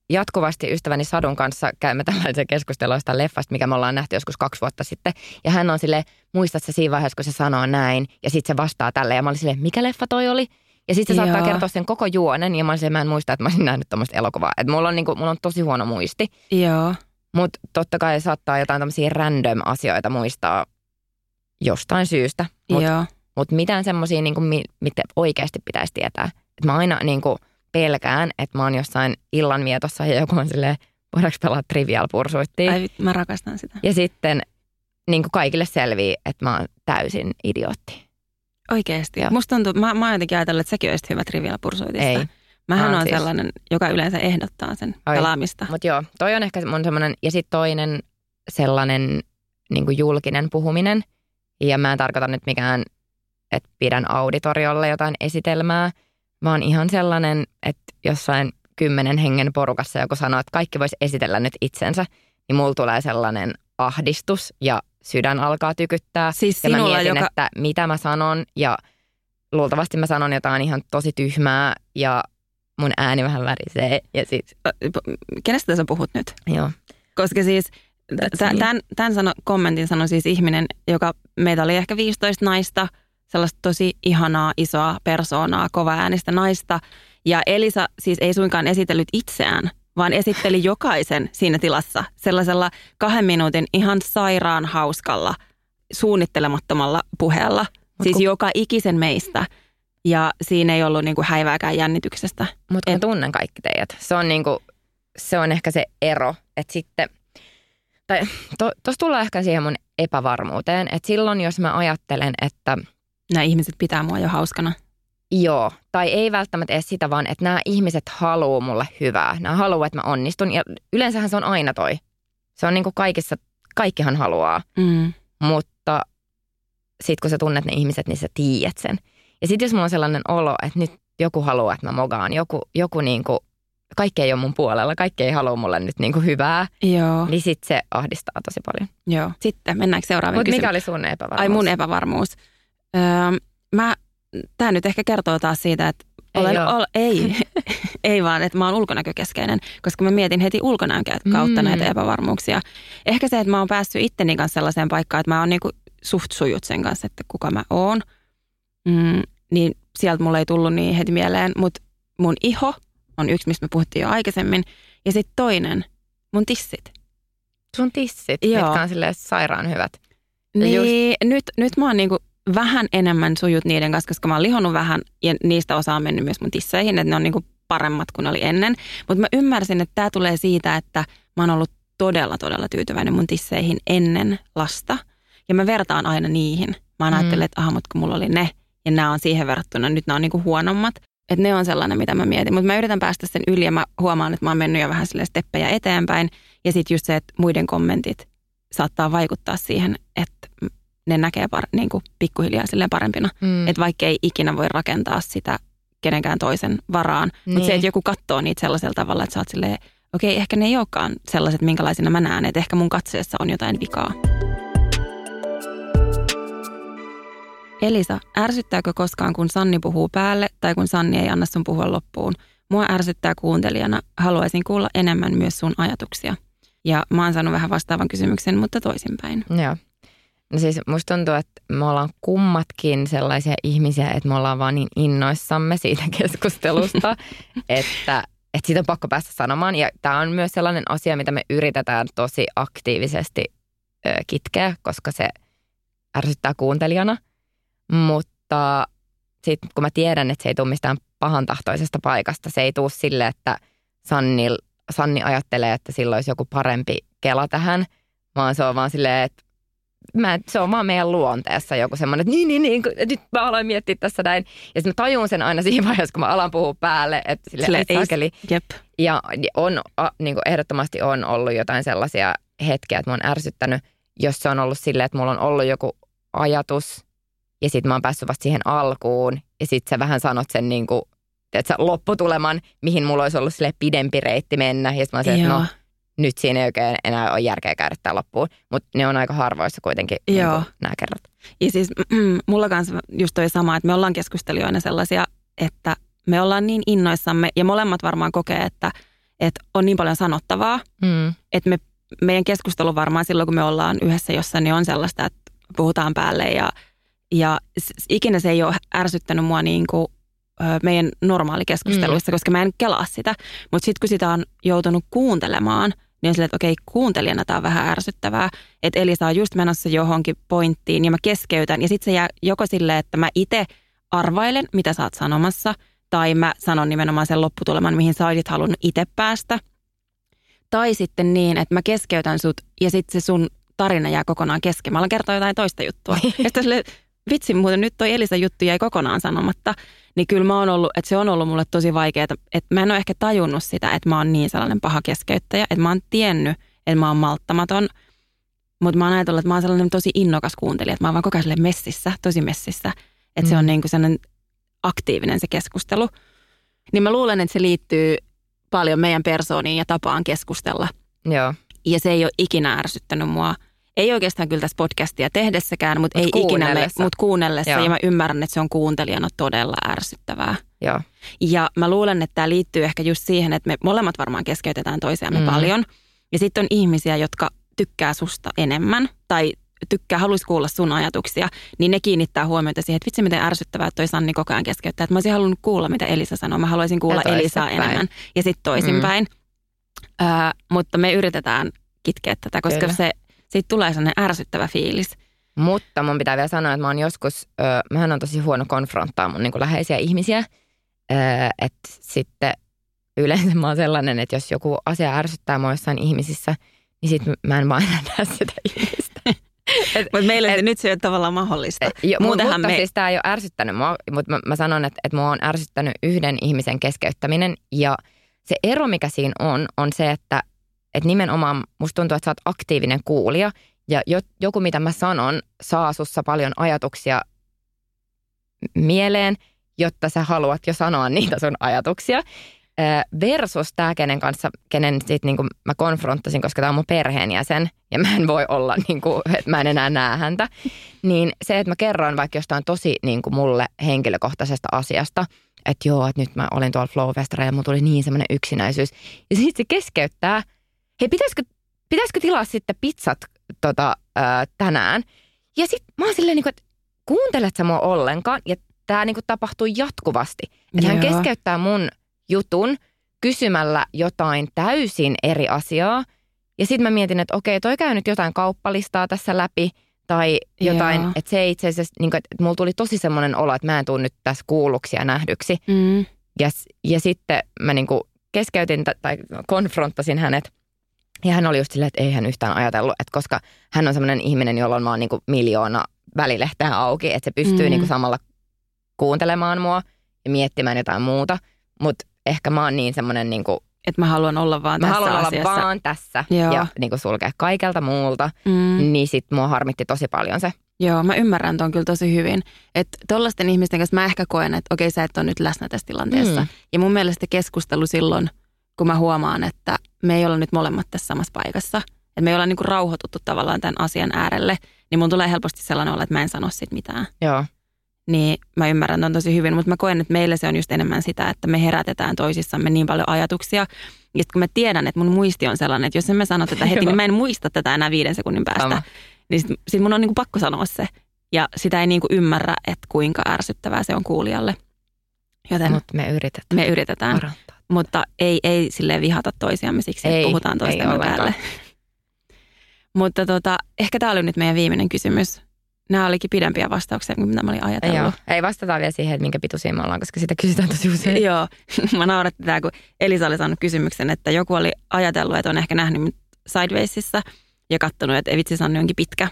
jatkuvasti ystäväni Sadun kanssa käymme tällaisia keskustelua jostain leffasta, mikä me ollaan nähty joskus kaksi vuotta sitten. Ja hän on sille muistat sä siinä vaiheessa, kun se sanoo näin, ja sitten se vastaa tälle. Ja mä olin silleen, mikä leffa toi oli? Ja sitten se saattaa Joo. kertoa sen koko juonen, ja mä olin silleen, mä en muista, että mä olisin nähnyt tämmöistä elokuvaa. Että mulla on, niinku, mulla on tosi huono muisti. Joo. Mutta totta kai saattaa jotain tämmöisiä random asioita muistaa jostain syystä. Mutta Joo. mut mitään semmoisia, niinku, mi- mitä oikeasti pitäisi tietää. Et mä aina niinku, pelkään, että mä oon jossain illanvietossa ja joku on silleen, voidaanko pelaa trivial pursuittiin. Ai, mä rakastan sitä. Ja sitten niin kuin kaikille selvii, että mä oon täysin idiootti. Oikeesti. Joo. Musta tuntuu, mä, mä oon jotenkin ajatellut, että säkin olisit hyvä Trivial Pursuitista. Ei. Mähän on siis- sellainen, joka yleensä ehdottaa sen Ai. pelaamista. Mutta joo, toi on ehkä mun semmoinen, ja sitten toinen sellainen niin kuin julkinen puhuminen. Ja mä en tarkoita nyt mikään, että pidän auditoriolle jotain esitelmää, vaan ihan sellainen, että jossain kymmenen hengen porukassa joku sanoo, että kaikki voisi esitellä nyt itsensä, niin mulla tulee sellainen ahdistus ja sydän alkaa tykyttää. Siis ja mä mietin, joka- että mitä mä sanon ja luultavasti mä sanon jotain ihan tosi tyhmää ja mun ääni vähän värisee ja p- Kenestä sä puhut nyt? joo. Koska siis That's tämän, tämän sano, kommentin sanoi siis ihminen, joka meitä oli ehkä 15 naista, sellaista tosi ihanaa, isoa persoonaa, kova äänistä naista. Ja Elisa siis ei suinkaan esitellyt itseään, vaan esitteli jokaisen siinä tilassa sellaisella kahden minuutin ihan sairaan hauskalla, suunnittelemattomalla puheella. siis kun- joka ikisen meistä. Ja siinä ei ollut niinku häivääkään jännityksestä. Mutta Et- tunnen kaikki teidät. Se on, niinku, se on ehkä se ero, että sitten, tai to, tuossa tullaan ehkä siihen mun epävarmuuteen, että silloin jos mä ajattelen, että Nämä ihmiset pitää mua jo hauskana. joo, tai ei välttämättä edes sitä, vaan että nämä ihmiset haluaa mulle hyvää. Nämä haluaa, että mä onnistun ja yleensähän se on aina toi. Se on niinku kaikissa, kaikkihan haluaa, Mm. mutta sitten kun sä tunnet ne ihmiset, niin sä tiedät sen. Ja sitten jos mulla on sellainen olo, että nyt joku haluaa, että mä mogaan, joku, joku niinku, kaikki ei ole mun puolella, kaikki ei halua mulle nyt niinku hyvää, Joo, niin sitten se ahdistaa tosi paljon. joo. Sitten mennäänkö seuraavaan Mutta mikä oli sun epävarmuus? Ai mun epävarmuus. Öö, mä, tää nyt ehkä kertoo taas siitä, että Ei olen, oo. ol, ei, ei vaan, että mä oon ulkonäkökeskeinen, koska mä mietin heti ulkonäön kautta Mm. näitä epävarmuuksia. Ehkä se, että mä oon päässyt itteni kanssa sellaiseen paikkaan, että mä oon niinku suht sujut sen kanssa, että kuka mä oon. Mm, niin sieltä mulle ei tullut niin heti mieleen, mutta mun iho on yksi, mistä me puhuttiin jo aikaisemmin. Ja sitten toinen, mun tissit. Sun tissit, Joo. mitkä on silleen sairaan hyvät. Niin, nyt, nyt mä oon niinku vähän enemmän sujut niiden kanssa, koska mä oon lihonnut vähän ja niistä osa on mennyt myös mun tisseihin, että ne on niinku paremmat kuin oli ennen. Mutta mä ymmärsin, että tämä tulee siitä, että mä oon ollut todella, todella tyytyväinen mun tisseihin ennen lasta. Ja mä vertaan aina niihin. Mä mm. ajatellut, että aha, mutta kun mulla oli ne ja nämä on siihen verrattuna, nyt nämä on niinku huonommat. Että ne on sellainen, mitä mä mietin. Mutta mä yritän päästä sen yli ja mä huomaan, että mä oon mennyt jo vähän sille steppejä eteenpäin. Ja sitten just se, että muiden kommentit saattaa vaikuttaa siihen, että ne näkee par, niin kuin pikkuhiljaa silleen parempina. Mm. Että vaikka ei ikinä voi rakentaa sitä kenenkään toisen varaan. Niin. Mutta se, että joku katsoo niitä sellaisella tavalla, että sä oot silleen, okei, okay, ehkä ne ei olekaan sellaiset, minkälaisina mä näen. Että ehkä mun katseessa on jotain vikaa. Elisa, ärsyttääkö koskaan, kun Sanni puhuu päälle tai kun Sanni ei anna sun puhua loppuun? Mua ärsyttää kuuntelijana. Haluaisin kuulla enemmän myös sun ajatuksia. Ja mä oon saanut vähän vastaavan kysymyksen, mutta toisinpäin. Joo. No siis musta tuntuu, että me ollaan kummatkin sellaisia ihmisiä, että me ollaan vaan niin innoissamme siitä keskustelusta, että, että siitä on pakko päästä sanomaan. Ja tämä on myös sellainen asia, mitä me yritetään tosi aktiivisesti ö, kitkeä, koska se ärsyttää kuuntelijana. Mutta sitten kun mä tiedän, että se ei tule mistään pahantahtoisesta paikasta, se ei tule sille, että Sanni, Sanni ajattelee, että sillä olisi joku parempi kela tähän, vaan se on vaan silleen, että mä, se on vaan meidän luonteessa joku semmoinen, että niin, niin, niin, nyt mä aloin miettiä tässä näin. Ja sitten mä tajun sen aina siinä vaiheessa, kun mä alan puhua päälle, että sille, sille ei, sakeli. Jep. Ja on, niin kuin ehdottomasti on ollut jotain sellaisia hetkiä, että mä oon ärsyttänyt, jos se on ollut silleen, että mulla on ollut joku ajatus ja sitten mä oon päässyt vasta siihen alkuun ja sitten sä vähän sanot sen niin kuin, sä, lopputuleman, mihin mulla olisi ollut sille pidempi reitti mennä. Ja sitten mä oon että no nyt siinä ei oikein enää ole järkeä käydä tämä loppuun. Mutta ne on aika harvoissa kuitenkin niin Joo. Niin nämä kerrat. Ja siis mm, mulla kanssa just toi sama, että me ollaan keskustelijoina sellaisia, että me ollaan niin innoissamme ja molemmat varmaan kokee, että, että on niin paljon sanottavaa, mm. että me, meidän keskustelu varmaan silloin, kun me ollaan yhdessä jossain, niin on sellaista, että puhutaan päälle ja, ja ikinä se ei ole ärsyttänyt mua niin kuin meidän normaalikeskusteluissa, mm. koska mä en kelaa sitä. Mutta sitten kun sitä on joutunut kuuntelemaan – niin on silleen, että okei, kuuntelijana tämä on vähän ärsyttävää. Että Elisa on just menossa johonkin pointtiin ja mä keskeytän. Ja sitten se jää joko silleen, että mä itse arvailen, mitä sä oot sanomassa, tai mä sanon nimenomaan sen lopputuleman, mihin sä olisit halunnut itse päästä. Tai sitten niin, että mä keskeytän sut ja sitten se sun tarina jää kokonaan kesken. Mä alan kertoa jotain toista juttua. ja sitten vitsi, muuten nyt toi Elisa juttu jäi kokonaan sanomatta. Niin kyllä mä oon ollut, että se on ollut mulle tosi vaikeaa, että mä en ole ehkä tajunnut sitä, että mä oon niin sellainen paha keskeyttäjä, että mä oon tiennyt, että mä oon malttamaton. Mutta mä oon ajatellut, että mä oon sellainen tosi innokas kuuntelija, että mä oon vaan koko ajan messissä, tosi messissä. Että mm. se on niin kuin sellainen aktiivinen se keskustelu. Niin mä luulen, että se liittyy paljon meidän persooniin ja tapaan keskustella. Joo. Ja se ei ole ikinä ärsyttänyt mua – ei oikeastaan kyllä tässä podcastia tehdessäkään, mutta mut ei ikinä me, mutta kuunnellessa. Joo. Ja mä ymmärrän, että se on kuuntelijana todella ärsyttävää. Joo. Ja mä luulen, että tämä liittyy ehkä just siihen, että me molemmat varmaan keskeytetään toisiamme mm. paljon. Ja sitten on ihmisiä, jotka tykkää susta enemmän tai tykkää, haluaisi kuulla sun ajatuksia, niin ne kiinnittää huomiota siihen, että vitsi miten ärsyttävää, että toi Sanni koko ajan keskeyttää. Että mä olisin halunnut kuulla, mitä Elisa sanoo. Mä haluaisin kuulla Elisaa enemmän ja sitten toisinpäin. Mm. Äh, mutta me yritetään kitkeä tätä, koska Kyllä. se siitä tulee sellainen ärsyttävä fiilis. Mutta mun pitää vielä sanoa, että mä oon joskus, ö, mähän on tosi huono konfronttaa mun niin läheisiä ihmisiä. Että sitten yleensä mä oon sellainen, että jos joku asia ärsyttää mua jossain ihmisissä, niin sit mä en vaan enää näe sitä ihmistä. mutta meille et, nyt se ei ole tavallaan mahdollista. Et, jo, mutta me... siis tämä ei ole ärsyttänyt mua, mutta mä, mä sanon, että, että mua on ärsyttänyt yhden ihmisen keskeyttäminen. Ja se ero, mikä siinä on, on se, että että nimenomaan musta tuntuu, että sä oot aktiivinen kuulija ja joku, mitä mä sanon, saa sussa paljon ajatuksia mieleen, jotta sä haluat jo sanoa niitä sun ajatuksia. Versus tämä, kenen kanssa, kenen sit niinku mä konfrontasin, koska tämä on mun perheenjäsen ja mä en voi olla, niinku, että mä en enää näe häntä. Niin se, että mä kerron vaikka jostain tosi niinku mulle henkilökohtaisesta asiasta, että joo, että nyt mä olin tuolla flow ja mulla tuli niin semmoinen yksinäisyys. Ja sitten se keskeyttää – hei pitäisikö, pitäisikö tilaa sitten pizzat tota, ää, tänään? Ja sitten mä oon silleen, niin kuin, että kuuntelet sä mua ollenkaan? Ja tämä niin tapahtuu jatkuvasti. Että hän keskeyttää mun jutun kysymällä jotain täysin eri asiaa. Ja sitten mä mietin, että okei, toi käy nyt jotain kauppalistaa tässä läpi. Tai jotain, Joo. että se itse asiassa, niin kuin, että mulla tuli tosi semmoinen olo, että mä en tule nyt tässä kuulluksi ja nähdyksi. Mm. Ja, ja sitten mä niin kuin keskeytin tai konfronttasin hänet. Ja hän oli just silleen, että ei hän yhtään ajatellut, että koska hän on semmoinen ihminen, jolla on vaan niin kuin miljoona välilehteä auki, että se pystyy Mm. niin kuin samalla kuuntelemaan mua ja miettimään jotain muuta. Mutta ehkä mä oon niin semmoinen, niin kuin, Että mä haluan olla vaan mä tässä haluan olla asiassa. vaan tässä Joo. ja niin kuin sulkea kaikelta muulta. Mm. Niin sit mua harmitti tosi paljon se. Joo, mä ymmärrän ton kyllä tosi hyvin. Että tollaisten ihmisten kanssa mä ehkä koen, että okei sä et ole nyt läsnä tässä tilanteessa. Mm. Ja mun mielestä keskustelu silloin, kun mä huomaan, että me ei olla nyt molemmat tässä samassa paikassa, että me ei olla niinku rauhoituttu tavallaan tämän asian äärelle, niin mun tulee helposti sellainen olla, että mä en sano sit mitään. Joo. Niin mä ymmärrän ton tosi hyvin, mutta mä koen, että meillä se on just enemmän sitä, että me herätetään toisissamme niin paljon ajatuksia. Ja kun mä tiedän, että mun muisti on sellainen, että jos en mä sano tätä heti, Joo. niin mä en muista tätä enää viiden sekunnin päästä. Sama. Niin sit, sit mun on niinku pakko sanoa se. Ja sitä ei niinku ymmärrä, että kuinka ärsyttävää se on kuulijalle. Joten Mut, me yritetään me yritetään, parantaa. Mutta ei, ei silleen vihata toisiamme siksi, että Ei, puhutaan ei toistemme päälle. Mutta tota, ehkä tämä oli nyt meidän viimeinen kysymys. Nämä olikin pidempiä vastauksia kuin mitä mä olin ajatellut. Joo. Ei vastataan vielä siihen, että minkä pituisia me ollaan, koska sitä kysytään tosi usein. Joo, mä nauratti tämä, kun Elisa oli saanut kysymyksen, että joku oli ajatellut, että on ehkä nähnyt Sidewaysissa ja katsonut, että ei vitsi, se on jonkin pitkä.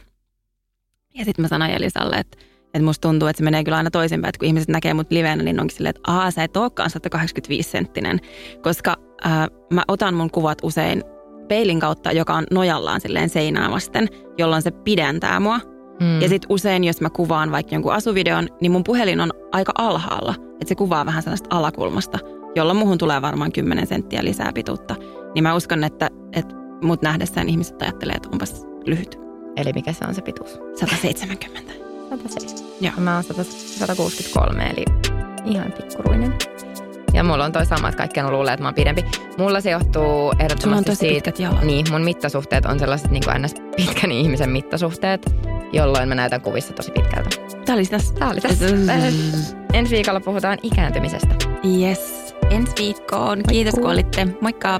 Ja sitten mä sanoin Elisalle, että, että musta tuntuu, että se menee kyllä aina toisinpäin, että kun ihmiset näkee mut livenä, niin onkin silleen, että aah, sä et olekaan 185 senttinen, koska äh, mä otan mun kuvat usein peilin kautta, joka on nojallaan silleen seinää vasten, jolloin se pidentää mua. Mm. Ja sitten usein, jos mä kuvaan vaikka jonkun asuvideon, niin mun puhelin on aika alhaalla. Että se kuvaa vähän sellaista alakulmasta, jolloin muhun tulee varmaan 10 senttiä lisää pituutta. Niin mä uskon, että, että mut nähdessään ihmiset ajattelee, että onpas lyhyt. Eli mikä se on se pituus? 170. 107. Joo. Mä oon 100 163, eli ihan pikkuruinen. Ja mulla on toi sama, että kaikki luulee, että mä oon pidempi. Mulla se johtuu on ehdottomasti siitä, niin mun mittasuhteet on sellaiset niin kuin ns. pitkän ihmisen mittasuhteet, jolloin mä näytän kuvissa tosi pitkältä. Tää oli tässä. Tää oli tässä. Ensi viikolla puhutaan ikääntymisestä. Yes. Ensi viikkoon. Kiitos kun olitte. Moikka.